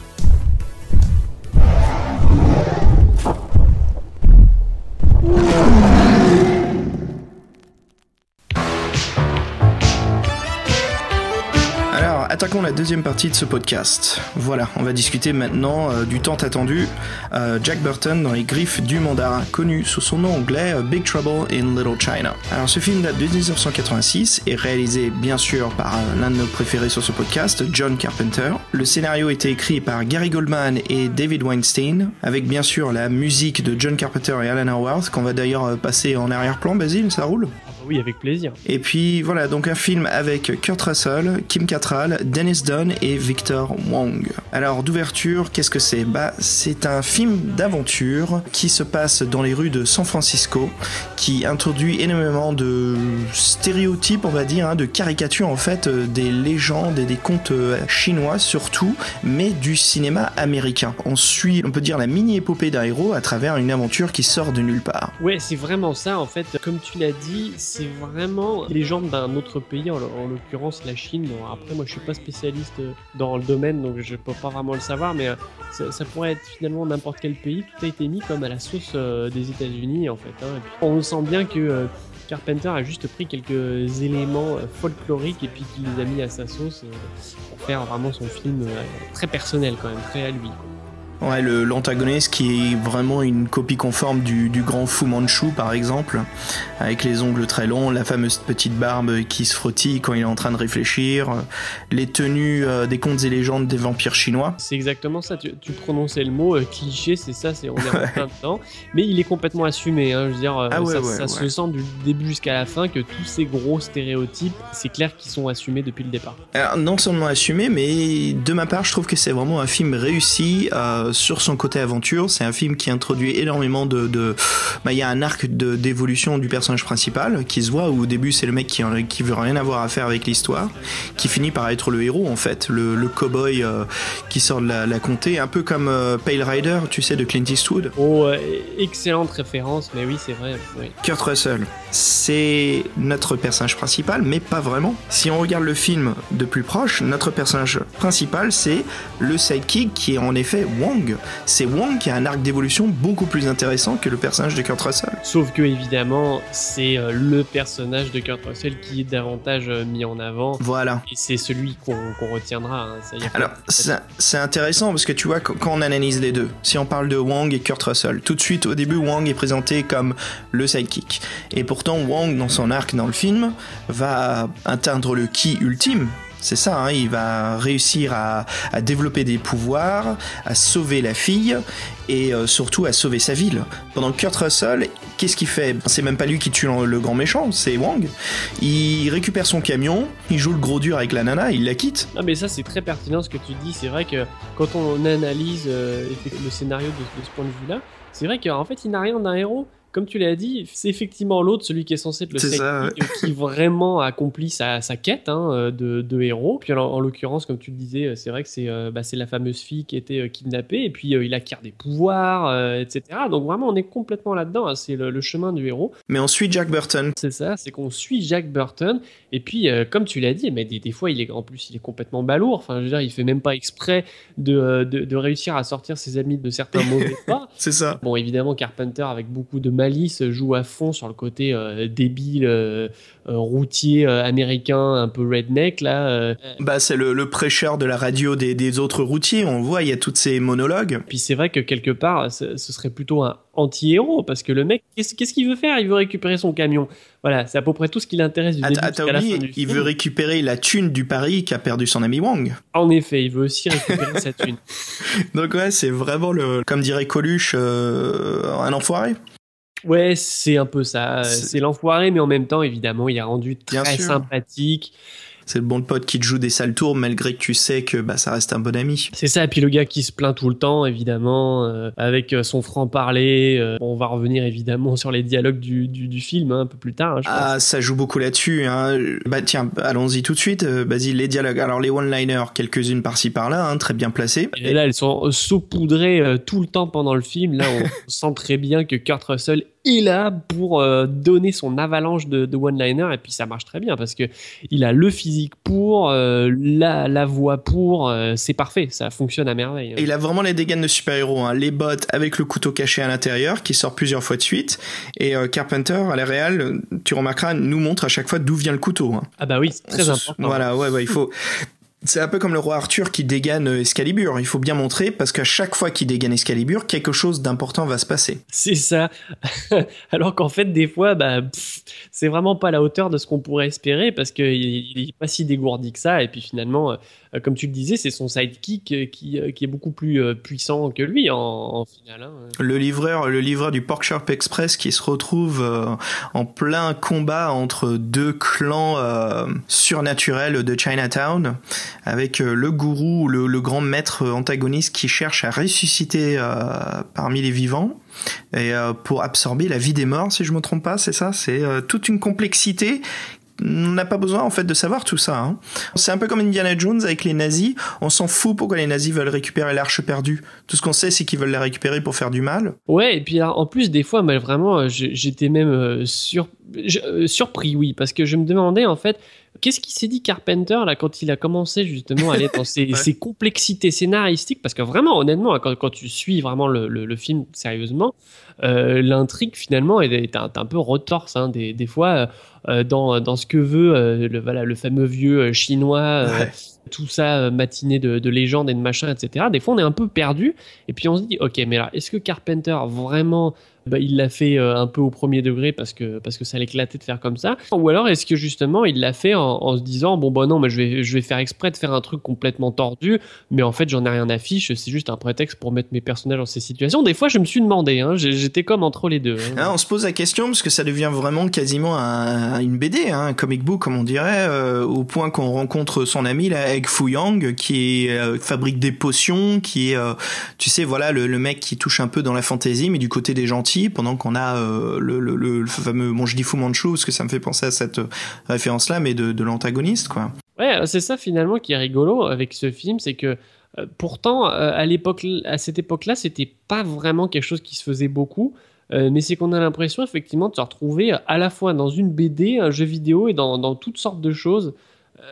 Deuxième partie de ce podcast. Voilà, on va discuter maintenant euh, du tant attendu euh, Jack Burton dans les griffes du mandarin, connu sous son nom anglais euh, Big Trouble in Little China. Alors, ce film date de 1986 et réalisé bien sûr par l'un de nos préférés sur ce podcast, John Carpenter. Le scénario été écrit par Gary Goldman et David Weinstein, avec bien sûr la musique de John Carpenter et Alan Howarth, qu'on va d'ailleurs passer en arrière-plan. Basile, ça roule? Oui, avec plaisir. et puis voilà, donc un film avec Kurt Russell, Kim Cattrall, Dennis Dunn et Victor Wong. Alors d'ouverture, qu'est-ce que c'est? Bah c'est un film d'aventure qui se passe dans les rues de San Francisco, qui introduit énormément de stéréotypes, on va dire, hein, de caricatures en fait euh, des légendes et des contes euh, chinois surtout, mais du cinéma américain. On suit, on peut dire, la mini-épopée d'un héros à travers une aventure qui sort de nulle part. Ouais, c'est vraiment ça en fait. Comme tu l'as dit, c'est vraiment les légende d'un autre pays, en, en l'occurrence la Chine. Bon, après, moi je suis pas spécialiste euh, dans le domaine, donc je peux pas vraiment le savoir, mais euh, ça, pourrait être finalement n'importe quel pays. Tout a été mis comme à la sauce euh, des États-Unis en fait. hein. On sent bien que Carpenter a juste pris quelques éléments folkloriques et puis qu'il les a mis à sa sauce pour faire vraiment son film très personnel quand même, très à lui. Ouais, l'antagoniste qui est vraiment une copie conforme du, du grand Fu Manchu, par exemple, avec les ongles très longs, la fameuse petite barbe qui se frottille quand il est en train de réfléchir, les tenues euh, des contes et légendes des vampires chinois. C'est exactement ça, tu, tu prononçais le mot euh, cliché, c'est ça, c'est on est en <laughs> plein dedans. Mais il est complètement assumé, hein, je veux dire, euh, Ah ouais, ça, ouais, ça ouais. se sent du début jusqu'à la fin que tous ces gros stéréotypes, c'est clair qu'ils sont assumés depuis le départ. Alors, non seulement assumé, mais de ma part, je trouve que c'est vraiment un film réussi euh, sur son côté aventure. C'est un film qui introduit énormément de... de... Bah, il y a un arc de- d'évolution du personnage principal qui se voit où au début c'est le mec qui, qui veut rien avoir à faire avec l'histoire, qui finit par être le héros en fait, le, le cow-boy euh, qui sort de la, la comté, un peu comme euh, Pale Rider, tu sais, de Clint Eastwood. Oh, euh, excellente référence, mais oui, c'est vrai. oui. Kurt Russell, c'est notre personnage principal, mais pas vraiment. Si on regarde le film de plus proche, notre personnage principal, c'est le sidekick qui est en effet Wong. C'est Wong qui a un arc d'évolution beaucoup plus intéressant que le personnage de Kurt Russell. Sauf que évidemment, c'est euh, le personnage de Kurt Russell qui est davantage euh, mis en avant. Voilà. Et c'est celui qu'on retiendra. hein, ça y Alors, c'est intéressant parce que tu vois, quand on analyse les deux, si on parle de Wong et Kurt Russell, tout de suite au début, Wong est présenté comme le sidekick. Et pourtant, Wong, dans son arc dans le film, va atteindre le ki ultime. C'est ça, hein, il va réussir à, développer des pouvoirs, à sauver la fille et euh, surtout à sauver sa ville. Pendant que Kurt Russell, qu'est-ce qu'il fait? C'est même pas lui qui tue le grand méchant, c'est Wong. Il récupère son camion, il joue le gros dur avec la nana, il la quitte. Non mais ça c'est très pertinent ce que tu dis. C'est vrai que quand on analyse euh, le scénario de, de ce point de vue-là, c'est vrai qu'en fait il n'a rien d'un héros. Comme tu l'as dit, c'est effectivement l'autre, celui qui est censé être le sidekick, euh, qui <laughs> vraiment accomplit sa, sa quête hein, euh, de, de héros. Puis en, en l'occurrence, comme tu le disais, euh, c'est vrai que c'est bah, la fameuse fille qui était kidnappée et puis il acquiert des pouvoirs, etc. Donc vraiment on est complètement là-dedans. hein. C'est le, le chemin du héros. Mais on suit Jack Burton. C'est ça, c'est qu'on suit Jack Burton et puis comme tu l'as dit, mais des, des fois il est en plus il est complètement balourd. Enfin, je veux dire, il fait même pas exprès de, de, de réussir à sortir ses amis de certains mauvais <laughs> pas. C'est ça. Bon, évidemment, Carpenter avec beaucoup de malice joue à fond sur le côté euh, débile, euh, euh, routier américain, un peu redneck là. Bah, c'est le, le prêcheur de la radio des, des autres routiers. On voit, il y a tous ces monologues. Puis c'est vrai que quelque part, ce, serait plutôt un anti-héros parce que le mec, qu'est-ce qu'il veut faire? Il veut récupérer son camion. Voilà, c'est à peu près tout ce qui l'intéresse du début la fin du il film. veut récupérer la thune du pari qu'a perdu son ami Wong. En effet, il veut aussi récupérer sa thune. <laughs> Donc ouais, c'est vraiment le, comme dirait Coluche, euh, un enfoiré. Ouais, c'est un peu ça. C'est- l'enfoiré, mais en même temps, évidemment, il est rendu très sympathique. C'est le bon pote qui te joue des sales tours malgré que tu sais que bah, ça reste un bon ami. C'est ça, et puis le gars qui se plaint tout le temps, évidemment, euh, avec euh, son franc-parler. euh, on va revenir évidemment <laughs> sur les dialogues du, du, du film hein, un peu plus tard, hein, je Ah, ça joue beaucoup là-dessus. Hein. Bah tiens, allons-y tout de suite. Euh, Basile, les dialogues. Alors les one-liners, quelques-unes par-ci par-là, hein, très bien placées. Et là, elles sont saupoudrées euh, tout le temps pendant le film. Là, on <laughs> sent très bien que Kurt Russell est là pour euh, donner son avalanche de, de one-liner et puis ça marche très bien parce que il a le physique pour, euh, la, la voix pour, euh, c'est parfait, ça fonctionne à merveille. Et il a vraiment les dégaines de super-héros, hein. les bottes avec le couteau caché à l'intérieur qui sort plusieurs fois de suite. Et Carpenter, à la réal, tu remarqueras, nous montre à chaque fois d'où vient le couteau. hein. Ah bah oui, c'est très important. Voilà, ouais, ouais, il faut. C'est un peu comme le roi Arthur qui dégaine Excalibur. Il faut bien montrer parce qu'à chaque fois qu'il dégaine Excalibur, quelque chose d'important va se passer. C'est ça. <laughs> Alors qu'en fait, des fois, bah, c'est vraiment pas à la hauteur de ce qu'on pourrait espérer parce qu'il il est pas si dégourdi que ça. Et puis finalement, euh, comme tu le disais, c'est son sidekick euh, qui, euh, qui est beaucoup plus puissant que lui en, en finale. hein. Le livreur, le livreur du Pork Chop Express qui se retrouve en plein combat entre deux clans surnaturels de Chinatown, avec euh, le gourou, le, grand maître antagoniste qui cherche à ressusciter euh, parmi les vivants et euh, pour absorber la vie des morts, si je me trompe pas, c'est ça? C'est euh, toute une complexité on n'a pas besoin en fait de savoir tout ça. hein. C'est un peu comme Indiana Jones avec les nazis. On s'en fout pourquoi les nazis veulent récupérer l'arche perdue. Tout ce qu'on sait, c'est qu'ils veulent la récupérer pour faire du mal. Ouais, et puis en plus, des fois, mais vraiment, euh, j'étais même euh, euh, surpris, oui, parce que je me demandais en fait, qu'est-ce qu'il s'est dit Carpenter là quand il a commencé justement à aller dans <laughs> Ouais. ces complexités scénaristiques? Parce que vraiment, honnêtement, quand, quand tu suis vraiment le, le- le film sérieusement, euh, l'intrigue finalement est, est un, est un peu retorse. hein, des, des fois, euh, dans, dans ce que veut euh, le, voilà, le fameux vieux euh, chinois. euh, Ouais. tout ça euh, matiné de, de légendes et de machin, etc. Des fois, on est un peu perdu. Et puis, on se dit, ok, mais là, est-ce que Carpenter vraiment, bah, il l'a fait euh, un peu au premier degré parce que, parce que ça l'éclatait de faire comme ça Ou alors, est-ce que justement, il l'a fait en, se disant, bon, bah non, mais je vais, je vais faire exprès de faire un truc complètement tordu, mais en fait, j'en ai rien à fiche, c'est juste un prétexte pour mettre mes personnages dans ces situations. Des fois, je me suis demandé, hein, j'étais comme entre les deux. hein. Hein, on se pose la question parce que ça devient vraiment quasiment un, une BD, hein, un comic book comme on dirait, euh, au point qu'on rencontre son ami là, Egg Fu Yang, qui euh, fabrique des potions, qui est, tu sais, voilà, le, le mec qui touche un peu dans la fantaisie, mais du côté des gentils, pendant qu'on a euh, le, fameux, bon, je dis Fu Manchu parce que ça me fait penser à cette euh, référence-là, mais de, l'antagoniste, quoi. Ouais, c'est ça finalement qui est rigolo avec ce film, c'est que euh, pourtant euh, à l'époque, à cette époque-là, c'était pas vraiment quelque chose qui se faisait beaucoup, euh, mais c'est qu'on a l'impression effectivement de se retrouver à la fois dans une BD, un jeu vidéo et dans toutes sortes de choses.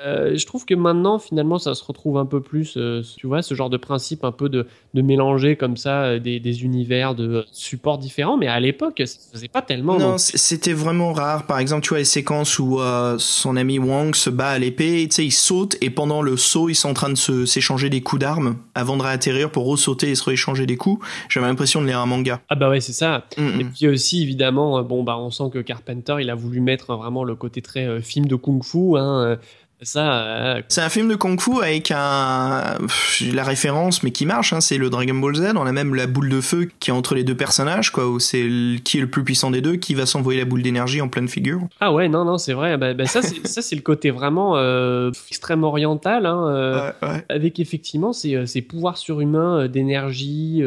Euh, je trouve que maintenant, finalement, ça se retrouve un peu plus, euh, tu vois, ce genre de principe un peu de, de mélanger comme ça euh, des, des univers de supports différents, mais à l'époque, ça se faisait pas tellement. Non, donc- c'était vraiment rare. Par exemple, tu vois les séquences où euh, son ami Wang se bat à l'épée, tu sais, il saute et pendant le saut, ils sont en train de s'échanger des coups d'armes avant de réatterrir pour ressauter et se rééchanger des coups. J'avais l'impression de lire un manga. Ah bah ouais, c'est ça. Mm, Et puis aussi, évidemment, bon, bah, on sent que Carpenter, il a voulu mettre vraiment le côté très film de kung-fu. Hein, ça, euh, C'est un film de kung-fu avec un pff, j'ai la référence, mais qui marche. Hein, c'est le Dragon Ball Z. On a même la boule de feu qui est entre les deux personnages, quoi. Où c'est le- qui est le plus puissant des deux, qui va s'envoyer la boule d'énergie en pleine figure. Ah ouais, non, non, c'est vrai. Bah, bah, ça, c'est le côté vraiment euh, extrême oriental. Hein, euh, Ouais, ouais. Avec effectivement ces, euh, ces pouvoirs surhumains d'énergie.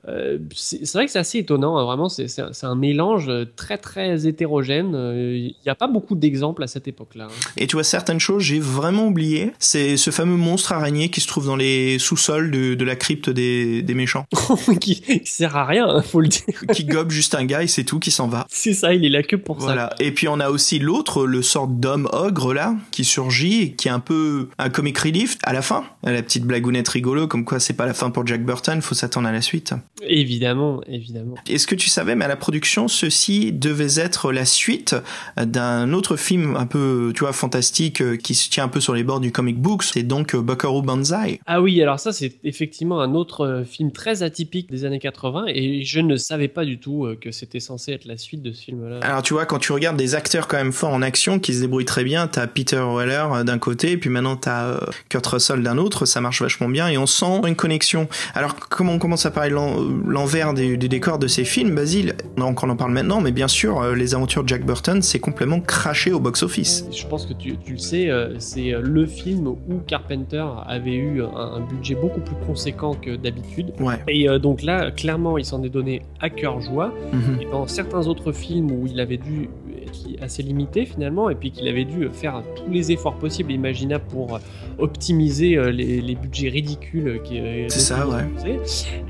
c'est vrai que c'est assez étonnant. hein, vraiment, c'est un, un mélange très, très hétérogène. Il n'y a pas beaucoup d'exemples à cette époque-là. Et tu vois certaines choses, j'ai vraiment oublié. C'est ce fameux monstre araignée qui se trouve dans les sous-sols de, de la crypte des, des méchants, <laughs> qui, qui sert à rien, hein, faut le dire. qui gobe juste un gars et c'est tout, qui s'en va. C'est ça, il est là que pour ça. Voilà. Et puis on a aussi l'autre, le sort d'homme ogre là, qui surgit, et qui est un peu un comic relief à la fin. La petite blagounette rigolo, comme quoi c'est pas la fin pour Jack Burton, faut s'attendre à la suite. Évidemment, évidemment. Est-ce que tu savais, mais à la production, ceci devait être la suite d'un autre film un peu, tu vois, fantastique, euh, qui se tient un peu sur les bords du comic book. C'est donc euh, Buckaroo Banzai. Ah oui, alors ça c'est effectivement un autre euh, film très atypique des années 80 et je ne savais pas du tout que c'était censé être la suite de ce film-là. Alors tu vois, quand tu regardes des acteurs quand même forts en action, qui se débrouillent très bien, t'as Peter Weller d'un côté, et puis maintenant t'as Kurt Russell d'un autre, ça marche vachement bien, et on sent une connexion. Alors comment on commence à parler l'en- l'envers des, des décors de ces films, Basile on en parle maintenant, mais bien sûr, euh, les aventures de Jack Burton, c'est complètement craché au box-office. Je pense que tu, tu le sais, euh, c'est euh, le film où Carpenter avait eu un, un budget beaucoup plus conséquent que d'habitude. Ouais. Et euh, donc là, clairement, il s'en est donné à cœur joie. Mhm. Et dans certains autres films où il avait dû qui assez limité finalement, et puis qu'il avait dû faire tous les efforts possibles et imaginables pour euh, optimiser euh, les, les budgets ridicules qui. euh, C'est ça, ouais.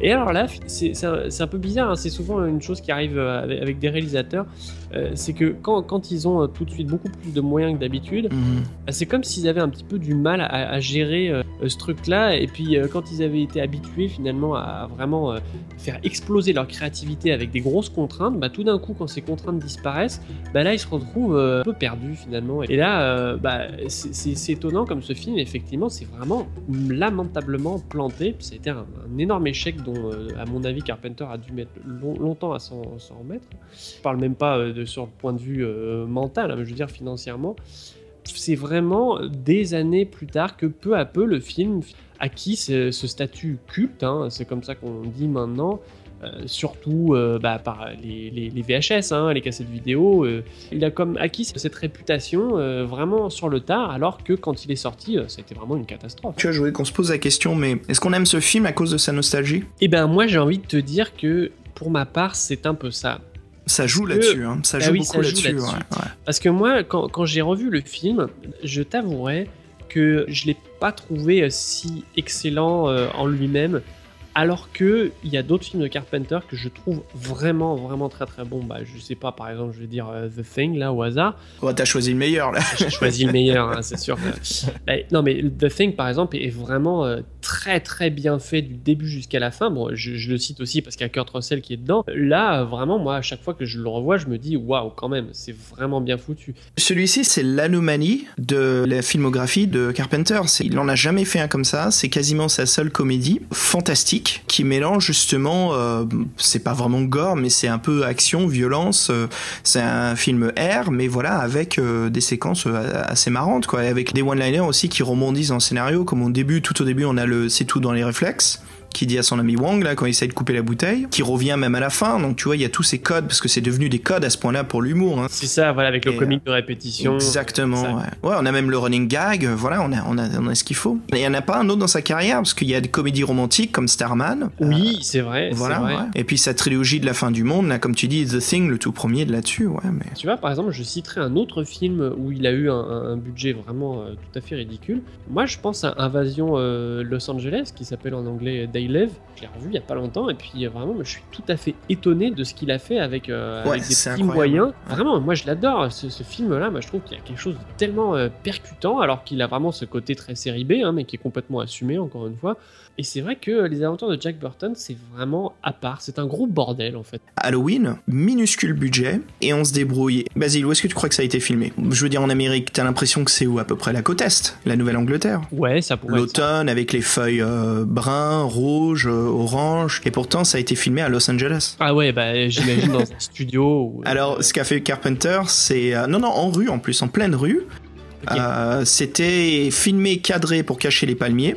Et alors là, c'est c'est un, c'est un peu bizarre. hein, C'est souvent une chose qui arrive avec, avec des réalisateurs, euh, c'est que quand, quand ils ont euh, tout de suite beaucoup plus de moyens que d'habitude, Mhm. bah, c'est comme s'ils avaient un petit peu du mal à, à gérer euh, ce truc-là. Et puis quand ils avaient été habitués finalement à vraiment faire exploser leur créativité avec des grosses contraintes, bah, tout d'un coup quand ces contraintes disparaissent, bah, là ils se retrouvent un peu perdus finalement. Et là, bah, c'est- étonnant comme ce film, effectivement, c'est vraiment lamentablement planté. C'était un, un énorme échec dont, à mon avis, Carpenter a dû mettre long- longtemps à s'en remettre. Je parle même pas euh, sur le point de vue euh, mental, hein, je veux dire financièrement. C'est vraiment des années plus tard que peu à peu le film acquis ce, ce statut culte, hein, c'est comme ça qu'on dit maintenant, euh, surtout euh, bah, par les, les- les VHS, hein, les cassettes vidéo. il a comme acquis cette réputation vraiment sur le tard, alors que quand il est sorti, ça a été vraiment une catastrophe. Tu vois, je voulais qu'on se pose la question, mais est-ce qu'on aime ce film à cause de sa nostalgie? Et ben moi j'ai envie de te dire que pour ma part c'est un peu ça. Ça joue Parce que- là-dessus, hein. ça joue oui, beaucoup ça joue là-dessus. ouais. Parce que moi, quand, quand j'ai revu le film, je t'avouerai que je l'ai pas trouvé euh, si excellent euh, en lui-même. Alors que il y a d'autres films de Carpenter que je trouve vraiment, vraiment très très bons. Bah, je sais pas, par exemple, je vais dire euh, The Thing là au hasard. Oh, t'as choisi le meilleur là. J'ai choisi le meilleur, hein, c'est sûr. <laughs> Bah, non, mais The Thing, par exemple, est vraiment euh, très très bien fait du début jusqu'à la fin. Bon, je, je le cite aussi parce qu'il y a Kurt Russell qui est dedans. Là, vraiment, moi, à chaque fois que je le revois, je me dis waouh, quand même, c'est vraiment bien foutu. Celui-ci, c'est l'anomalie de la filmographie de Carpenter. Il en a jamais fait un comme ça. C'est quasiment sa seule comédie fantastique qui mélange justement, euh, c'est pas vraiment gore, mais c'est un peu action, violence. euh, c'est un film R, mais voilà, avec euh, des séquences assez marrantes, quoi. Et avec des one-liners aussi qui rebondissent dans le scénario, comme au début, tout au début, on a le c'est tout dans les réflexes qui dit à son ami Wang là quand il essaie de couper la bouteille, qui revient même à la fin. Donc tu vois, il y a tous ces codes parce que c'est devenu des codes à ce point-là pour l'humour. hein. C'est ça, voilà, avec le Et, comique de répétition. Exactement. Ouais. ouais, on a même le running gag. euh, Voilà, on a, on a, on a ce qu'il faut. Et il y en a pas un autre dans sa carrière parce qu'il y a des comédies romantiques comme Starman. Oui, c'est vrai. Voilà. vrai. ouais. Et puis sa trilogie de la fin du monde, là, comme tu dis, The Thing, le tout premier de là-dessus. Ouais, mais Tu vois, par exemple, je citerai un autre film où il a eu un, un budget vraiment euh, tout à fait ridicule. Moi, je pense à Invasion euh, Los Angeles, qui s'appelle en anglais Day Live. Je l'ai revu il y a pas longtemps, et puis vraiment, je suis tout à fait étonné de ce qu'il a fait avec, euh, Ouais, avec des c'est petits incroyable. moyens. Vraiment, moi, je l'adore. Ce, ce film-là, moi, je trouve qu'il y a quelque chose de tellement euh, percutant, alors qu'il a vraiment ce côté très série B, hein, mais qui est complètement assumé, encore une fois. Et c'est vrai que Les Aventures de Jack Burton, c'est vraiment à part. C'est un gros bordel, en fait. Halloween, minuscule budget, et on se débrouille. Basile, où est-ce que tu crois que ça a été filmé? Je veux dire, en Amérique, t'as l'impression que c'est où À peu près? La côte Est, la Nouvelle-Angleterre? Ouais, ça pourrait. L'automne avec les feuilles euh, brun, rouge, euh, orange, et pourtant ça a été filmé à Los Angeles. Ah ouais, bah j'imagine dans un <laughs> studio. Où, Alors, ce qu'a fait Carpenter, c'est euh, non non en rue en plus, en pleine rue. Euh, C'était filmé, cadré pour cacher les palmiers.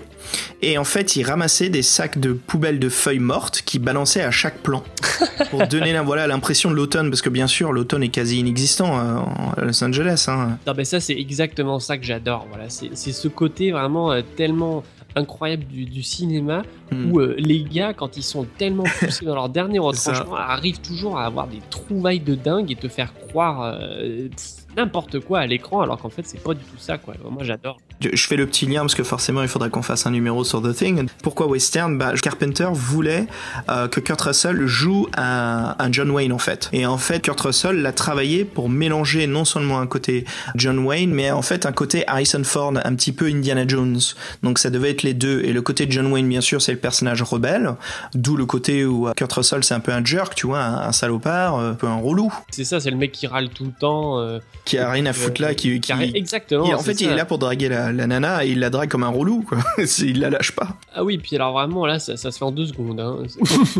Et en fait, il ramassait des sacs de poubelles de feuilles mortes qui balançaient à chaque plan <laughs> pour donner la- voilà l'impression de l'automne, parce que bien sûr l'automne est quasi inexistant euh, à Los Angeles. Hein. Non, mais ça, c'est exactement ça que j'adore. Voilà, c'est c'est ce côté vraiment euh, tellement incroyable du, du cinéma Hmm. où euh, les gars, quand ils sont tellement <laughs> poussés dans leur dernier retranchement, arrivent toujours à avoir des trouvailles de dingue et te faire croire euh, pff, n'importe quoi à l'écran, alors qu'en fait, c'est pas du tout ça, quoi. Moi, j'adore. Je fais le petit lien parce que forcément il faudra qu'on fasse un numéro sur The Thing. Pourquoi western? Bah, Carpenter voulait euh, que Kurt Russell joue un, un John Wayne en fait. Et en fait Kurt Russell l'a travaillé pour mélanger non seulement un côté John Wayne mais en fait un côté Harrison Ford, un petit peu Indiana Jones. Donc ça devait être les deux. Et le côté John Wayne bien sûr c'est le personnage rebelle, d'où le côté où euh, Kurt Russell c'est un peu un jerk, tu vois, un, un salopard, euh, un peu un relou, C'est ça, c'est le mec qui râle tout le temps. euh, qui a rien à foutre là, qui, qui, Exactement. il- en fait, il est là pour draguer la, la nana et il la drague comme un relou, quoi. <laughs> Il la lâche pas. Ah oui, puis alors vraiment, là, ça, ça se fait en deux secondes. Hein. <laughs>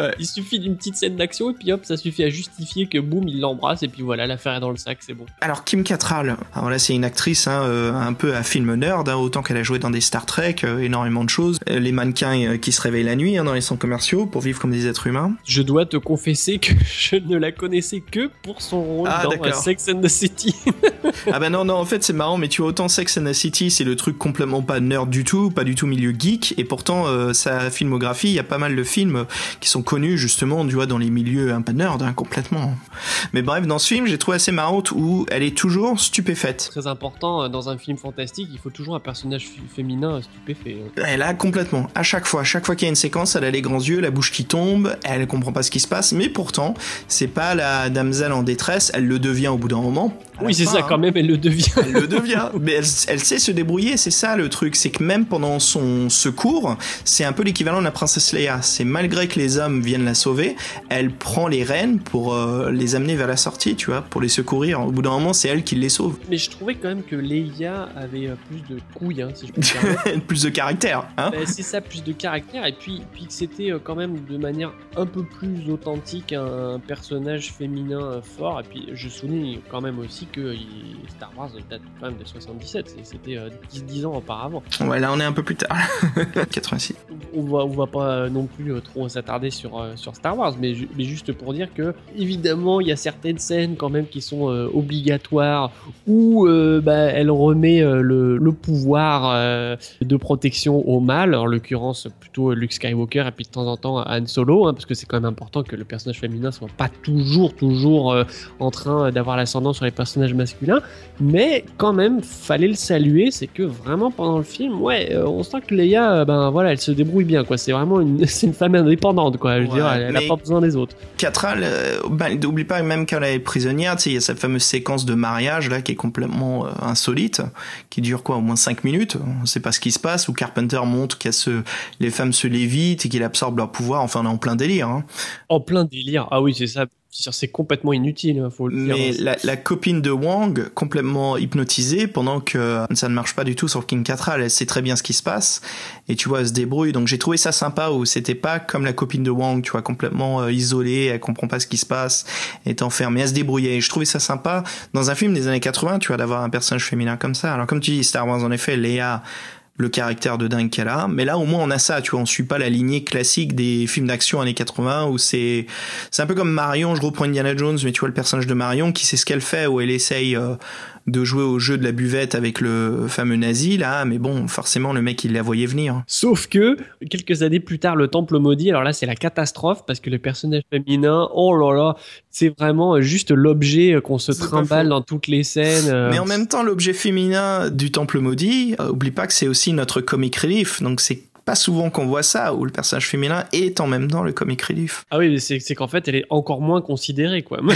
Ouais. Il suffit d'une petite scène d'action et puis hop, ça suffit à justifier que boum, il l'embrasse et puis voilà, l'affaire est dans le sac, c'est bon. Alors, Kim Cattrall, alors là, c'est une actrice hein, euh, un peu à film nerd, hein, autant qu'elle a joué dans des Star Trek, euh, énormément de choses. Euh, les mannequins euh, qui se réveillent la nuit dans les centres commerciaux pour vivre comme des êtres humains. Je dois te confesser que <laughs> je ne la connaissais que pour son rôle Ah, dans euh, Sex and the City. <laughs> ah bah non, non, en fait c'est marrant, mais tu vois, autant Sex and the City, c'est le truc complètement pas nerd du tout, pas du tout milieu geek, et pourtant euh, sa filmographie, il y a pas mal de films qui sont connus justement, tu vois, dans les milieux un peu nerd, hein, complètement. Mais bref, dans ce film, j'ai trouvé assez marrante où elle est toujours stupéfaite. Très important, euh, dans un film fantastique, il faut toujours un personnage féminin stupéfait. hein. Elle a complètement, à chaque fois, à chaque fois qu'il y a une séquence, elle a les grands yeux, la bouche qui tombe, elle comprend pas ce qui se passe, mais pourtant, c'est pas la damsel en détresse, elle le devient au bout d'un moment. Oui, c'est ça, hein. quand même, elle le devient. Elle le devient, mais elle, elle sait se débrouiller, c'est ça le truc, c'est que même pendant son secours, c'est un peu l'équivalent de la princesse Leia, c'est malgré que les hommes viennent la sauver, elle prend les rênes pour euh, les amener vers la sortie, tu vois, pour les secourir, au bout d'un moment c'est elle qui les sauve. Mais je trouvais quand même que Leia avait euh, plus de couilles, hein, si je peux permettre. <laughs> Plus de caractère, hein Bah, c'est ça, plus de caractère, et puis, puis que c'était euh, quand même de manière un peu plus authentique un personnage féminin euh, fort. Et puis je souligne quand même aussi que Star Wars date quand même de 77, c'est- c'était euh, 10, ans auparavant. Ouais, là on est un peu plus tard, <laughs> 86. On va, on va pas euh, non plus euh, trop s'attarder sur, euh, sur Star Wars, mais, ju- mais juste pour dire que évidemment il y a certaines scènes quand même qui sont euh, obligatoires où euh, bah, elle remet euh, le, le pouvoir euh, de protection au mal, en l'occurrence plutôt Luke Skywalker et puis de temps en temps Han Solo, hein, parce que c'est quand même important que le personnage féminin soit pas toujours toujours euh, en train d'avoir l'ascendant sur les personnages masculins, mais quand même fallait le saluer, c'est que vraiment pendant le film, ouais, euh, on sent que Leia, euh, ben voilà, elle se débrouille bien quoi, c'est vraiment une, <laughs> c'est une femme indépendante quoi, je veux Ouais, dire, elle, elle a mais- pas besoin des autres. Catral, euh, bah, n'oublie pas même quand elle est prisonnière, tu sais, il y a cette fameuse séquence de mariage là qui est complètement euh, insolite, qui dure quoi, au moins 5 minutes. On sait pas ce qui se passe. Où Carpenter montre qu'elle se, les femmes se lévitent et qu'il absorbe leur pouvoir. Enfin, on est en plein délire. Hein. En plein délire, ah oui c'est ça, c'est complètement inutile, hein, faut le dire. Mais hein. la, la copine de Wang, complètement hypnotisée, pendant que ça ne marche pas du tout sur King Cattrall, elle sait très bien ce qui se passe, et tu vois, elle se débrouille. Donc j'ai trouvé ça sympa où c'était pas comme la copine de Wang, tu vois, complètement euh, isolée, elle comprend pas ce qui se passe, est enfermée, elle se débrouillait. Et je trouvais ça sympa dans un film des années 80, tu vois, d'avoir un personnage féminin comme ça. Alors comme tu dis, Star Wars, en effet, Léa le caractère de dingue qu'elle a. Mais là, au moins, on a ça, tu vois, on suit pas la lignée classique des films d'action années 80 où c'est, c'est un peu comme Marion, je reprends Indiana Jones, mais tu vois le personnage de Marion qui sait ce qu'elle fait, où elle essaye euh, de jouer au jeu de la buvette avec le fameux nazi, là, mais bon, forcément, le mec, il la voyait venir. Sauf que, quelques années plus tard, le Temple Maudit, alors là, c'est la catastrophe parce que le personnage féminin, oh là là, c'est vraiment juste l'objet qu'on se trimballe dans toutes les scènes. euh, Mais en même temps, l'objet féminin du Temple Maudit, euh, oublie pas que c'est aussi notre comic relief, donc c'est pas souvent qu'on voit ça, où le personnage féminin est en même temps le comic relief. Ah oui, mais c'est qu'en fait, elle est encore moins considérée, quoi. <laughs>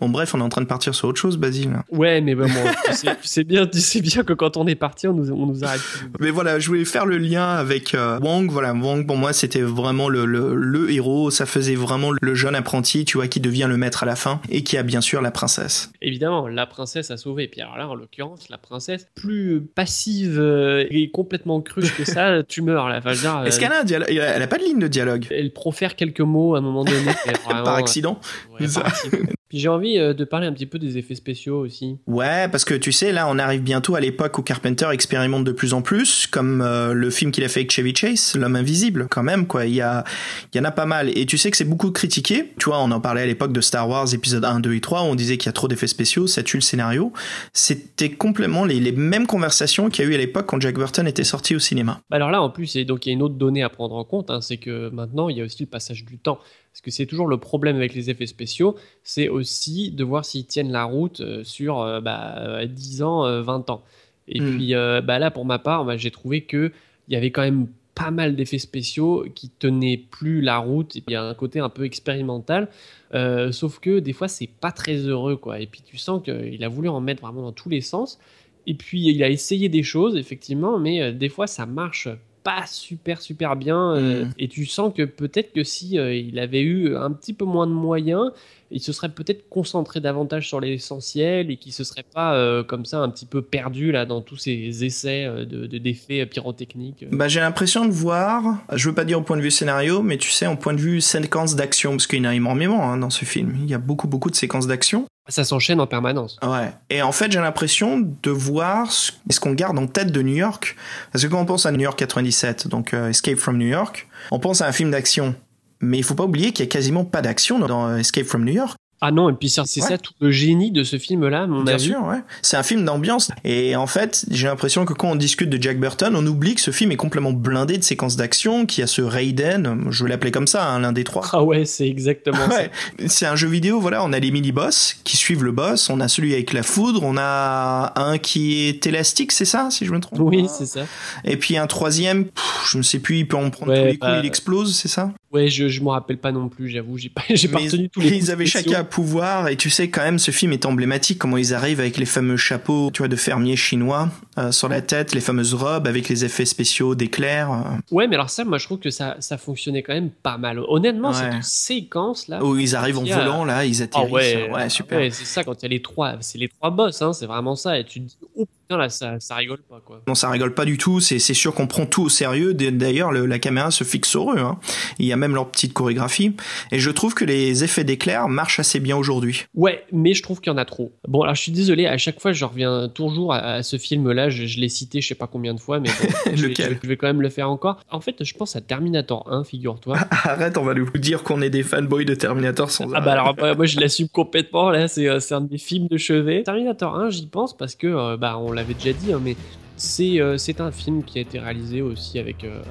Bon, bref, on est en train de partir sur autre chose, Basile. ouais, mais bon, bon, tu, sais, tu sais bien, tu sais bien que quand on est parti, on nous, on nous arrête. Mais voilà, je voulais faire le lien avec euh, Wong. Voilà, Wong pour moi c'était vraiment le, le, le héros. Ça faisait vraiment le jeune apprenti, tu vois, qui devient le maître à la fin et qui a bien sûr la princesse. Évidemment, la princesse a sauvé. Puis alors là, en l'occurrence, la princesse, plus passive euh, et complètement cruche que ça, tu meurs là. Enfin, Est-ce euh, qu'elle a un dialogue Elle a pas de ligne de dialogue elle profère quelques mots à un moment donné. <laughs> vraiment, par accident. ouais, par accident. Puis j'ai envie euh, de parler un petit peu des effets spéciaux aussi. Ouais, parce que tu sais, là, on arrive bientôt à l'époque où Carpenter expérimente de plus en plus, comme euh, le film qu'il a fait avec Chevy Chase, L'homme invisible, quand même, quoi. Il y a, il y en a pas mal. Et tu sais que c'est beaucoup critiqué. Tu vois, on en parlait à l'époque de Star Wars épisode 1, 2 et 3, où on disait qu'il y a trop d'effets spéciaux, ça tue le scénario. C'était complètement les, les mêmes conversations qu'il y a eu à l'époque quand Jack Burton était sorti au cinéma. Bah alors là, en plus, et donc il y a une autre donnée à prendre en compte, hein, c'est que maintenant, il y a aussi le passage du temps. Parce que c'est toujours le problème avec les effets spéciaux, c'est aussi de voir s'ils tiennent la route euh, sur euh, bah, euh, 10 ans, euh, 20 ans. Et Mm. puis bah là, pour ma part, bah, j'ai trouvé que il y avait quand même pas mal d'effets spéciaux qui tenaient plus la route. Il y a un côté un peu expérimental, euh, sauf que des fois, c'est pas très heureux, quoi. Et puis tu sens qu'il a voulu en mettre vraiment dans tous les sens. Et puis il a essayé des choses, effectivement, mais des fois ça marche pas super super bien. euh, Mm. Et tu sens que peut-être que si euh, il avait eu un petit peu moins de moyens, il se serait peut-être concentré davantage sur l'essentiel et qu'il se serait pas euh, comme ça un petit peu perdu là dans tous ces essais de de- d'effets pyrotechniques. Bah, j'ai l'impression de voir, je veux pas dire au point de vue scénario, mais tu sais, au point de vue séquence d'action, parce qu'il y en a énormément hein, dans ce film. Il y a beaucoup, beaucoup de séquences d'action. Ça s'enchaîne en permanence. Ouais. Et en fait, j'ai l'impression de voir ce qu'on garde en tête de New York. Parce que quand on pense à New York 97, donc euh, Escape from New York, on pense à un film d'action. Mais il faut pas oublier qu'il y a quasiment pas d'action dans euh, Escape from New York. Ah non, et puis c'est Ouais. ça tout le génie de ce film-là, mon Bien avis. sûr, ouais. C'est un film d'ambiance. Et en fait, j'ai l'impression que quand on discute de Jack Burton, on oublie que ce film est complètement blindé de séquences d'action, qu'il y a ce Raiden, je vais l'appeler comme ça, hein, l'un des trois. Ah ouais, c'est exactement ça. Ouais, c'est un jeu vidéo, voilà, on a les mini-boss qui suivent le boss, on a celui avec la foudre, on a un qui est élastique, c'est ça, si je me trompe Oui, c'est ça. Et puis un troisième, pff, je ne sais plus, il peut en prendre Ouais, tous les coups, bah, il explose, c'est ça? Ouais, je, je m'en rappelle pas non plus, j'avoue. J'ai pas, <laughs> j'ai pas retenu tous les Ils avaient spéciaux. chacun un pouvoir, et tu sais, quand même, ce film est emblématique, comment ils arrivent avec les fameux chapeaux, tu vois, de fermiers chinois euh, sur la tête, les fameuses robes avec les effets spéciaux d'éclairs. euh, Ouais, mais alors ça, moi, je trouve que ça, ça fonctionnait quand même pas mal. Honnêtement, Ouais. cette séquence là. où ils arrivent en a- volant, là, ils Ah atterrissent. ouais, ouais, super. ouais, c'est ça quand il y a les trois, c'est les trois boss, hein, c'est vraiment ça. Et tu te dis, oh putain là, ça, ça rigole pas quoi. Non, ça rigole pas du tout. C'est sûr qu'on prend tout au sérieux. D'ailleurs, le- la caméra se fixe sur eux. hein. Il y a même leur petite chorégraphie. Et je trouve que les effets d'éclair marchent assez bien aujourd'hui. Ouais, mais je trouve qu'il y en a trop. Bon, alors je suis désolé, à chaque fois je reviens toujours à, à ce film-là, je, je l'ai cité je sais pas combien de fois, mais bon, <laughs> je, vais, Lequel je vais- je vais quand même le faire encore. En fait, je pense à Terminator 1, figure-toi. <laughs> Arrête, on va nous dire qu'on est des fanboys de Terminator sans Ah bah alors <laughs> bah, moi je l'assume complètement là c'est euh, un de mes films de chevet. Terminator 1 j'y pense parce que euh, bah on l'avait déjà dit hein, mais c'est euh, c'est un film qui a été réalisé aussi avec euh,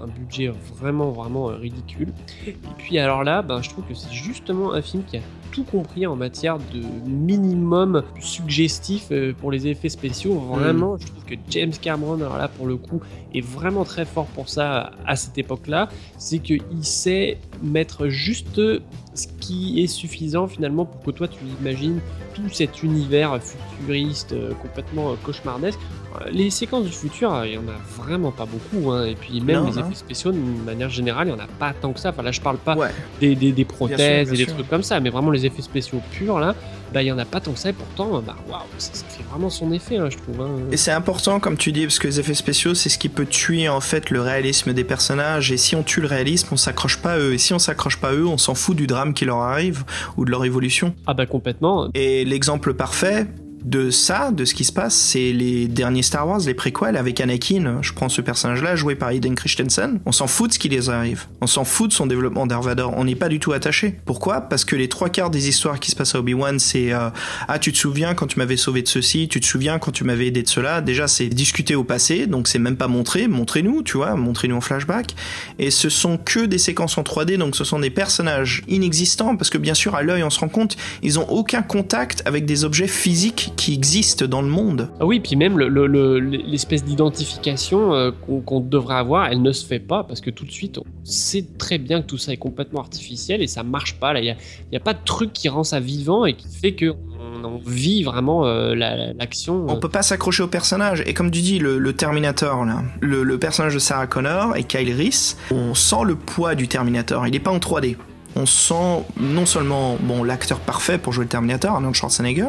un, un budget vraiment vraiment euh, ridicule. Et puis alors là ben je trouve que c'est justement un film qui a tout compris en matière de minimum suggestif pour les effets spéciaux. Vraiment, je trouve que James Cameron, alors là pour le coup, est vraiment très fort pour ça à cette époque-là. C'est qu'il sait mettre juste ce qui est suffisant finalement pour que toi tu imagines tout cet univers futuriste euh, complètement euh, cauchemardesque. Les séquences du futur, il y en a vraiment pas beaucoup, hein. et puis même Non, les non. effets spéciaux, de manière générale, il y en a pas tant que ça. Enfin là, je parle pas Ouais. des, des, des prothèses bien et des sûr. trucs comme ça, mais vraiment les effets spéciaux purs là, bah il y en a pas tant que ça, et pourtant, bah waouh, ça, ça fait vraiment son effet, hein, je trouve. hein. Et c'est important, comme tu dis, parce que les effets spéciaux, c'est ce qui peut tuer en fait le réalisme des personnages. Et si on tue le réalisme, on s'accroche pas à eux. Et si on s'accroche pas à eux, on s'en fout du drame qui leur arrive ou de leur évolution. Ah bah complètement. Et l'exemple parfait de ça, de ce qui se passe, c'est les derniers Star Wars, les préquels avec Anakin. Je prends ce personnage-là, joué par Hayden Christensen. On s'en fout de ce qui les arrive. On s'en fout de son développement Darth Vader. On n'est pas du tout attaché. Pourquoi? Parce que les trois quarts des histoires qui se passent à Obi-Wan, c'est euh, ah tu te souviens quand tu m'avais sauvé de ceci, tu te souviens quand tu m'avais aidé de cela? Déjà c'est discuté au passé, donc c'est même pas montré. Montrez-nous, tu vois, montrez-nous en flashback. Et ce sont que des séquences en 3D, donc ce sont des personnages inexistants parce que bien sûr à l'œil on se rend compte ils ont aucun contact avec des objets physiques qui existent dans le monde. Ah oui, puis même le- le- le- l'espèce d'identification euh, qu'on devrait avoir, elle ne se fait pas parce que tout de suite, on sait très bien que tout ça est complètement artificiel et ça marche pas. Là, il y a, pas de truc qui rend ça vivant et qui fait que on, on vit vraiment euh, la- l'action. On peut pas s'accrocher au personnage. Et comme tu dis, le, Terminator, là, le, le personnage de Sarah Connor et Kyle Reese, on sent le poids du Terminator. Il est pas en 3D. On sent non seulement bon l'acteur parfait pour jouer le Terminator, Arnold Schwarzenegger,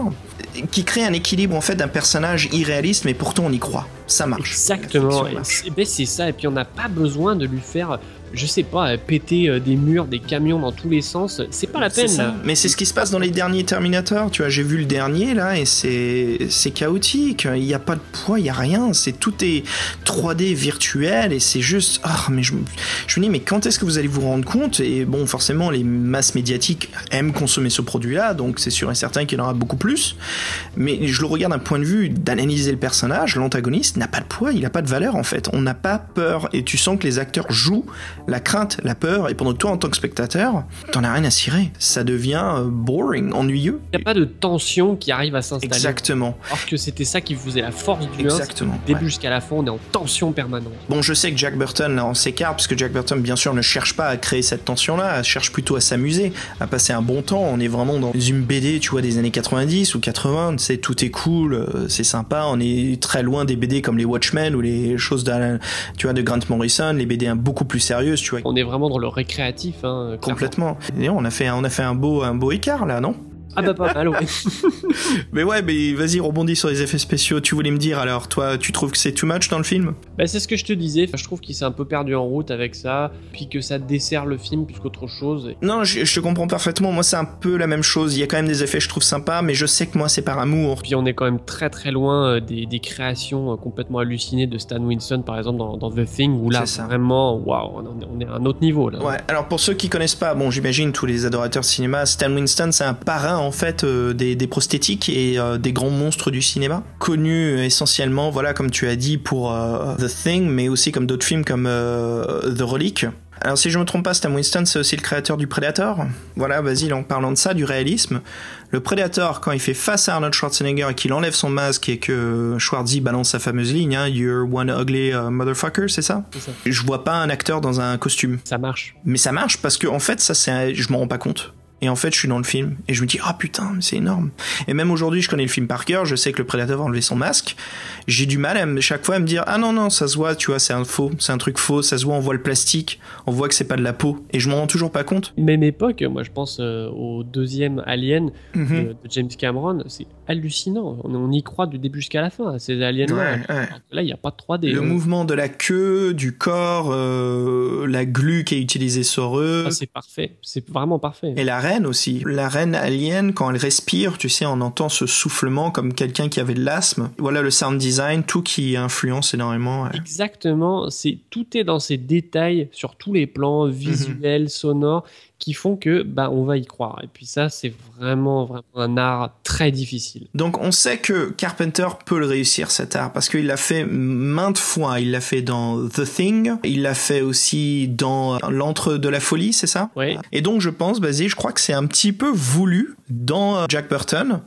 qui crée un équilibre en fait d'un personnage irréaliste, mais pourtant on y croit. Ça marche. Exactement, ben, c'est ça, et puis on n'a pas besoin de lui faire, je sais pas, péter euh, des murs, des camions dans tous les sens, c'est pas la peine. ça. là. Mais c'est ce qui se passe dans les derniers Terminator. Tu vois, j'ai vu le dernier là et c'est chaotique. Il n'y a pas de poids, il y a rien. C'est tout est 3D virtuel et c'est juste. Ah, mais je, me- je me dis mais quand est-ce que vous allez vous rendre compte? Et bon, forcément, les masses médiatiques aiment consommer ce produit-là, donc c'est sûr et certain qu'il y en aura beaucoup plus. Mais je le regarde d'un point de vue d'analyser le personnage. L'antagoniste n'a pas de poids, il n'a pas de valeur en fait. On n'a pas peur et tu sens que les acteurs jouent la crainte, la peur et pendant que toi en tant que spectateur, t'en as rien à cirer. Ça devient euh, boring, ennuyeux. Il n'y a pas de tension qui arrive à s'installer. Exactement. Alors que c'était ça qui faisait la force du 1, Exactement, du début ouais. jusqu'à la fin, on est en tension permanente. Bon, je sais que Jack Burton, là, on s'écarte, parce que Jack Burton, bien sûr, ne cherche pas à créer cette tension-là, cherche plutôt à s'amuser, à passer un bon temps. On est vraiment dans une BD, tu vois, des années 90 ou 80, tu sais, tout est cool, euh, c'est sympa. On est très loin des BD comme les Watchmen ou les choses d'Alan, tu vois, de Grant Morrison, les BD beaucoup plus sérieuses, tu vois. On est vraiment dans le récréatif. Hein. Complètement. Et on a fait, on a fait un beau, un beau écart, là, non? Ah bah pas mal, ouais. <laughs> Mais ouais, mais vas-y, rebondis sur les effets spéciaux. Tu voulais me dire alors, toi, tu trouves que c'est too much dans le film? Bah, c'est ce que je te disais. Enfin, je trouve qu'il s'est un peu perdu en route avec ça, puis que ça dessert le film plus qu'autre chose. Non, je, je te comprends parfaitement. Moi, c'est un peu la même chose. Il y a quand même des effets, je trouve sympas, mais je sais que moi, c'est par amour. Puis on est quand même très très loin euh, des, des créations euh, complètement hallucinées de Stan Winston, par exemple, dans, dans The Thing, où là, C'est ça. vraiment, waouh, on, est- on est à un autre niveau là. Ouais, alors pour ceux qui connaissent pas, bon, j'imagine tous les adorateurs de cinéma, Stan Winston, c'est un parrain en fait euh, des, des prosthétiques et euh, des grands monstres du cinéma, connu euh, essentiellement, voilà, comme tu as dit, pour euh, The Thing, mais aussi comme d'autres films comme The Relic. Alors si je me trompe pas, Stan Winston, c'est aussi le créateur du Predator. Voilà, vas-y, en parlant de ça, du réalisme. Le Predator, quand il fait face à Arnold Schwarzenegger et qu'il enlève son masque et que Schwarzy balance sa fameuse ligne, hein, You're one ugly uh, motherfucker, c'est ça? Ça. Je vois pas un acteur dans un costume. Ça marche. Mais ça marche parce que en fait, ça c'est, je m'en rends pas compte. Et en fait, je suis dans le film et je me dis ah putain, mais c'est énorme. Et même aujourd'hui, je connais le film par cœur. Je sais que le prédateur va enlever son masque. J'ai du mal à me- chaque fois à me dire ah non non, ça se voit, tu vois, c'est un faux, c'est un truc faux. Ça se voit, on voit le plastique, on voit que c'est pas de la peau. Et je m'en rends toujours pas compte. Même époque, moi je pense euh, au deuxième Alien Mhm. de, de James Cameron, c'est hallucinant. On, on y croit du début jusqu'à la fin, ces aliens-là. Ouais, ouais. Que Là, il n'y a pas de 3D. Le hein. mouvement de la queue, du corps, euh, la glu qui est utilisée sur eux. Ah, c'est parfait, c'est vraiment parfait. Et la aussi. La reine alien, quand elle respire, tu sais, on entend ce soufflement comme quelqu'un qui avait de l'asthme. Voilà le sound design, tout qui influence énormément. Exactement, c'est tout est dans ces détails sur tous les plans visuels, sonores qui font que bah on va y croire. Et puis ça, c'est vraiment vraiment un art très difficile. Donc on sait que Carpenter peut le réussir cet art parce qu'il l'a fait maintes fois. Il l'a fait dans The Thing, il l'a fait aussi dans L'antre de la folie, c'est ça? Ouais. Et donc je pense, Basile, je crois que c'est un petit peu voulu dans Jack Burton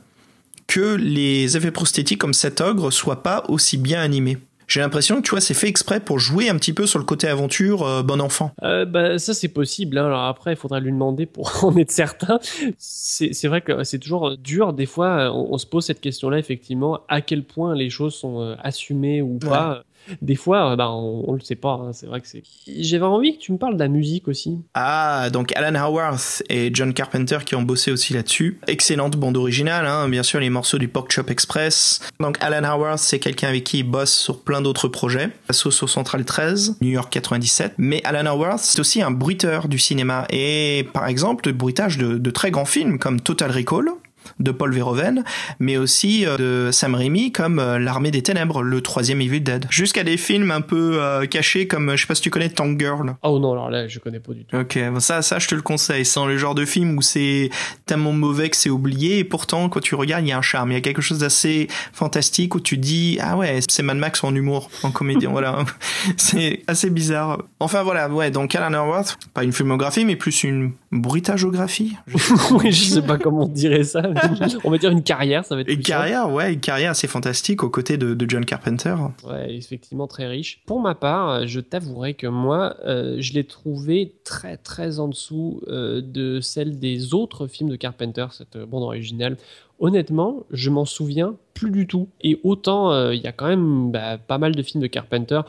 que les effets prosthétiques comme cet ogre soient pas aussi bien animés. J'ai l'impression que tu vois, c'est fait exprès pour jouer un petit peu sur le côté aventure euh, bon enfant. Euh, bah, ça c'est possible. hein. Alors après, il faudra lui demander pour <laughs> en être certain. C'est vrai que c'est toujours dur. Des fois, on, on se pose cette question-là effectivement. À quel point les choses sont euh, assumées ou pas. Des fois, euh, bah, on, on le sait pas. hein. C'est vrai que c'est. J'avais envie que tu me parles de la musique aussi. Ah, donc Alan Howarth et John Carpenter qui ont bossé aussi là-dessus. Excellente bande originale, hein, bien sûr les morceaux du Pork Chop Express. Donc Alan Howarth, c'est quelqu'un avec qui il bosse sur plein d'autres projets. Sauce au Central 13, New York 97. Mais Alan Howarth, c'est aussi un bruiteur du cinéma. Et par exemple, le bruitage de très grands films comme Total Recall de Paul Verhoeven, mais aussi euh, de Sam Raimi comme euh, L'Armée des Ténèbres, le troisième Evil Dead. Jusqu'à des films un peu euh, cachés comme, je sais pas si tu connais Tank Girl. Oh non, alors là, je connais pas du tout. Ok, bon, ça, ça, je te le conseille. C'est le genre de film où c'est tellement mauvais que c'est oublié, et pourtant, quand tu regardes, il y a un charme. Il y a quelque chose d'assez fantastique où tu dis, ah ouais, c'est Mad Max en humour, en comédien, <laughs> voilà. C'est assez bizarre. Enfin, voilà, ouais, donc Alan Howarth, pas une filmographie, mais plus une bruitageographie. oui, je sais <laughs> pas comment on dirait ça. <laughs> on va dire une carrière, ça va être Une simple. carrière, ouais, une carrière assez fantastique aux côtés de, de John Carpenter. Ouais, effectivement très riche. Pour ma part, je t'avouerai que moi, euh, je l'ai trouvé très très en dessous euh, de celle des autres films de Carpenter, cette euh, bande originale. Honnêtement, je m'en souviens plus du tout. Et autant, euh, il y a quand même bah, pas mal de films de Carpenter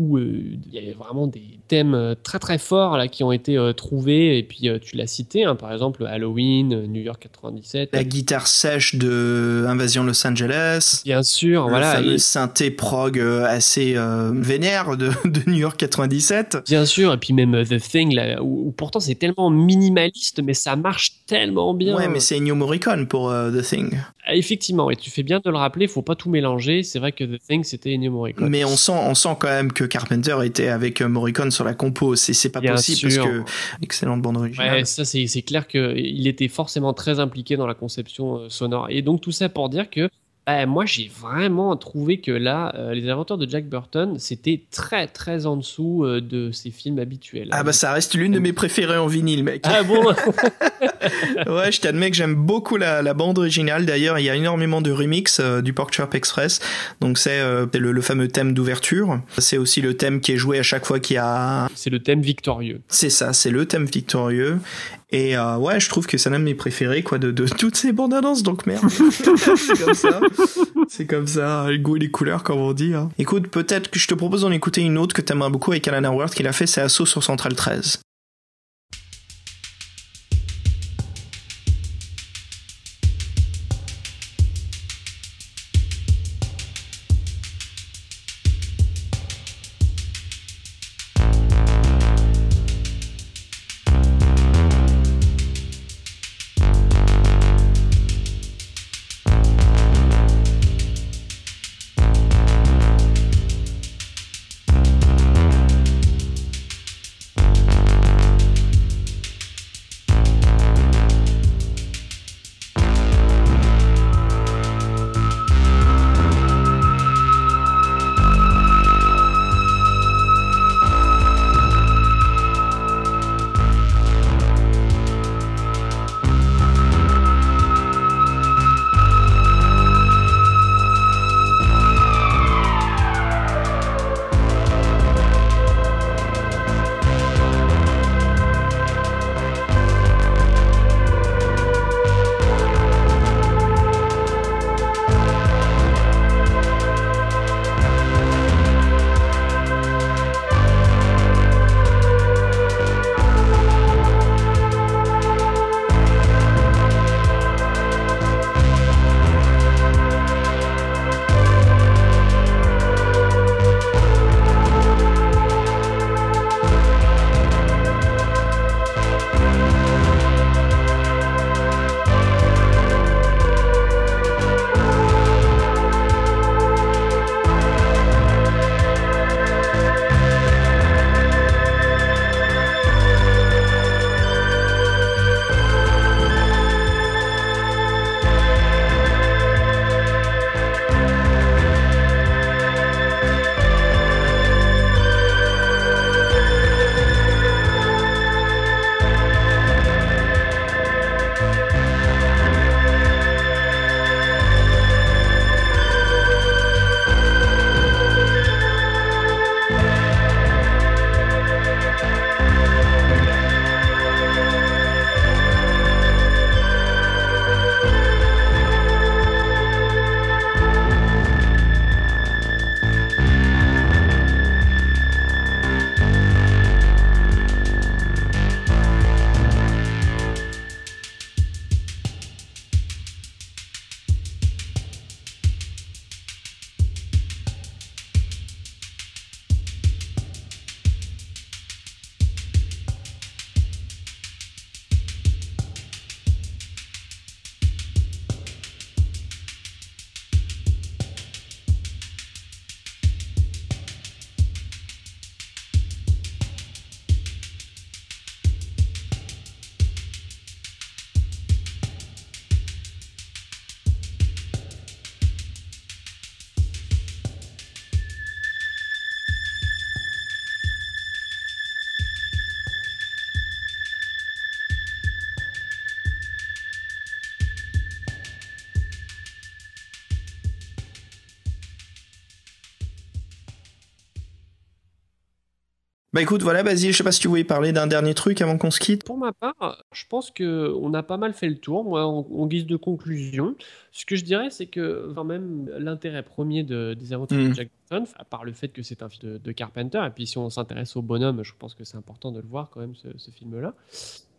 où euh, il y avait vraiment des thèmes euh, très très forts là qui ont été euh, trouvés et puis tu l'as cité hein, par exemple Halloween, New York 97. La guitare sèche de Invasion Los Angeles. Bien sûr, le voilà. fameux et- synthé prog assez vénère de, <laughs> de New York 97. Bien sûr, et puis même The Thing, là, où, où pourtant c'est tellement minimaliste, mais ça marche tellement bien. Ouais, mais c'est Ennio Morricone pour The Thing. Ah, Effectivement, et tu fais bien de le rappeler, faut pas tout mélanger. C'est vrai que The Thing, c'était Ennio Morricone. Mais on sent, on sent quand même que Carpenter était avec euh, Morricone sur la compo. C'est, c'est pas Bien possible sûr. parce que excellente bande originale. Ouais, ça c'est c'est clair qu'il était forcément très impliqué dans la conception euh, sonore. Et donc tout ça pour dire que bah, moi j'ai vraiment trouvé que là, euh, les aventures de Jack Burton, c'était très très en dessous euh, de ses films habituels. Ah bah ça reste l'une de mes préférées en vinyle, mec. Ah bon? <laughs> Ouais, je t'admets que j'aime beaucoup la, la bande originale. D'ailleurs, il y a énormément de remix euh, du Pork Chop Express. Donc c'est le, le fameux thème d'ouverture. C'est aussi le thème qui est joué à chaque fois qu'il y a. C'est le thème victorieux. C'est ça, c'est le thème victorieux. Et euh, ouais, je trouve que c'est l'un de mes préférés quoi de, de <laughs> toutes ces bandes annonces. Donc merde, <laughs> c'est comme ça. C'est comme ça, les goûts et les couleurs, comme on dit. hein. Écoute, peut-être que je te propose d'en écouter une autre que t'aimerais beaucoup avec Alan Howard qu'il a fait, c'est Assaut sur Central 13. Bah écoute, voilà, Basile, je sais pas si tu voulais parler d'un dernier truc avant qu'on se quitte. Pour ma part, je pense que on a pas mal fait le tour. Moi, en, en guise de conclusion, ce que je dirais, c'est que quand même l'intérêt premier de, des aventures de Jack Burton, à part le fait que c'est un film de, de Carpenter, et puis si on s'intéresse au bonhomme, je pense que c'est important de le voir quand même ce, ce film-là.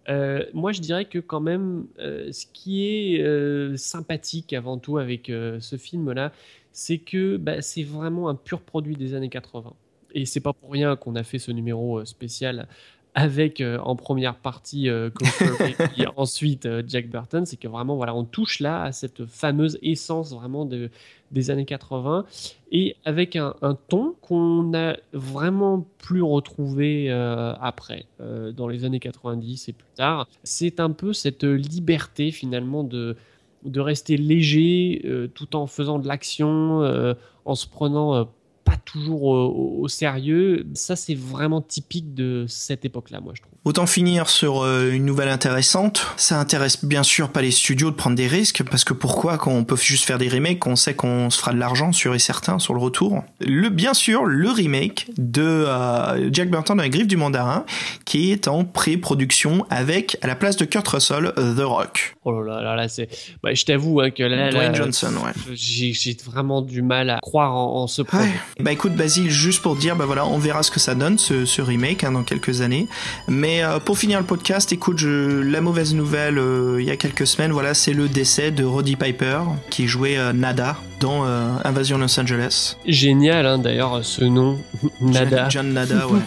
Euh, moi, je dirais que quand même, euh, ce qui est euh, sympathique avant tout avec ce film-là, c'est que bah, c'est vraiment un pur produit des années 80. Et c'est pas pour rien qu'on a fait ce numéro euh, spécial avec euh, en première partie euh, <laughs> et ensuite euh, Jack Burton, c'est que vraiment voilà, on touche là à cette fameuse essence vraiment de, des années 80 et avec un, un ton qu'on a vraiment plus retrouvé après, dans les années 90 et plus tard. C'est un peu cette liberté finalement de de rester léger tout en faisant de l'action, en se prenant pas toujours au, sérieux. Ça, c'est vraiment typique de cette époque-là, moi, je trouve. Autant finir sur euh, une nouvelle intéressante. Ça intéresse bien sûr pas les studios de prendre des risques, parce que pourquoi quand on peut juste faire des remakes, on sait qu'on se fera de l'argent sûr et certain sur le retour. Le bien sûr le remake de euh, Jack Burton dans les griffes du mandarin, qui est en pré-production avec à la place de Kurt Russell The Rock. Oh là là, là, là, c'est. Bah, je t'avoue hein, que là, Dwayne là, Johnson, ouais. J'ai j'ai vraiment du mal à croire en, en ce projet. Ouais. Bah écoute Basile, juste pour dire, bah voilà, on verra ce que ça donne ce, ce remake hein, dans quelques années. Mais euh, pour finir le podcast, écoute, je, la mauvaise nouvelle euh, il y a quelques semaines, voilà, c'est le décès de Roddy Piper qui jouait euh, Nada dans Invasion Los Angeles. Génial, hein, d'ailleurs, ce nom, <laughs> Nada. John, John Nada, ouais.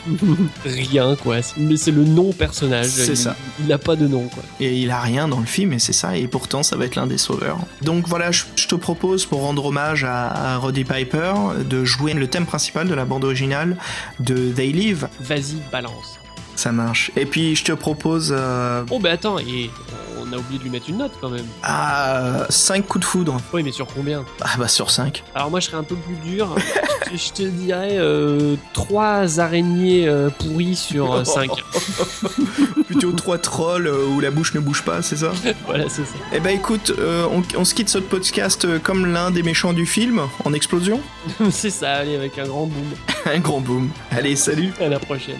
<laughs> Rien, quoi. Mais c'est le nom personnage. C'est ça. Il n'a pas de nom, quoi. Et il a rien dans le film, et c'est ça, et pourtant ça va être l'un des sauveurs. Donc voilà, je, je te propose, pour rendre hommage à, à Roddy Piper, de jouer le thème principal de la bande originale de They Live. Vas-y, balance. Ça marche. Et puis je te propose euh, Oh, bah attends, et on a oublié de lui mettre une note quand même. à 5 coups de foudre. Oui, mais sur combien? Ah bah sur 5. Alors moi je serais un peu plus dur. je, <laughs> je te dirais euh, trois araignées euh, pourries sur 5. <laughs> Plutôt 3 trolls euh, où la bouche ne bouge pas, c'est ça? <laughs> Voilà, c'est ça. Eh bah écoute, euh, on, on se quitte ce podcast euh, comme l'un des méchants du film, en explosion. c'est ça, allez, avec un grand boom. Un grand boom. Allez, salut À la prochaine.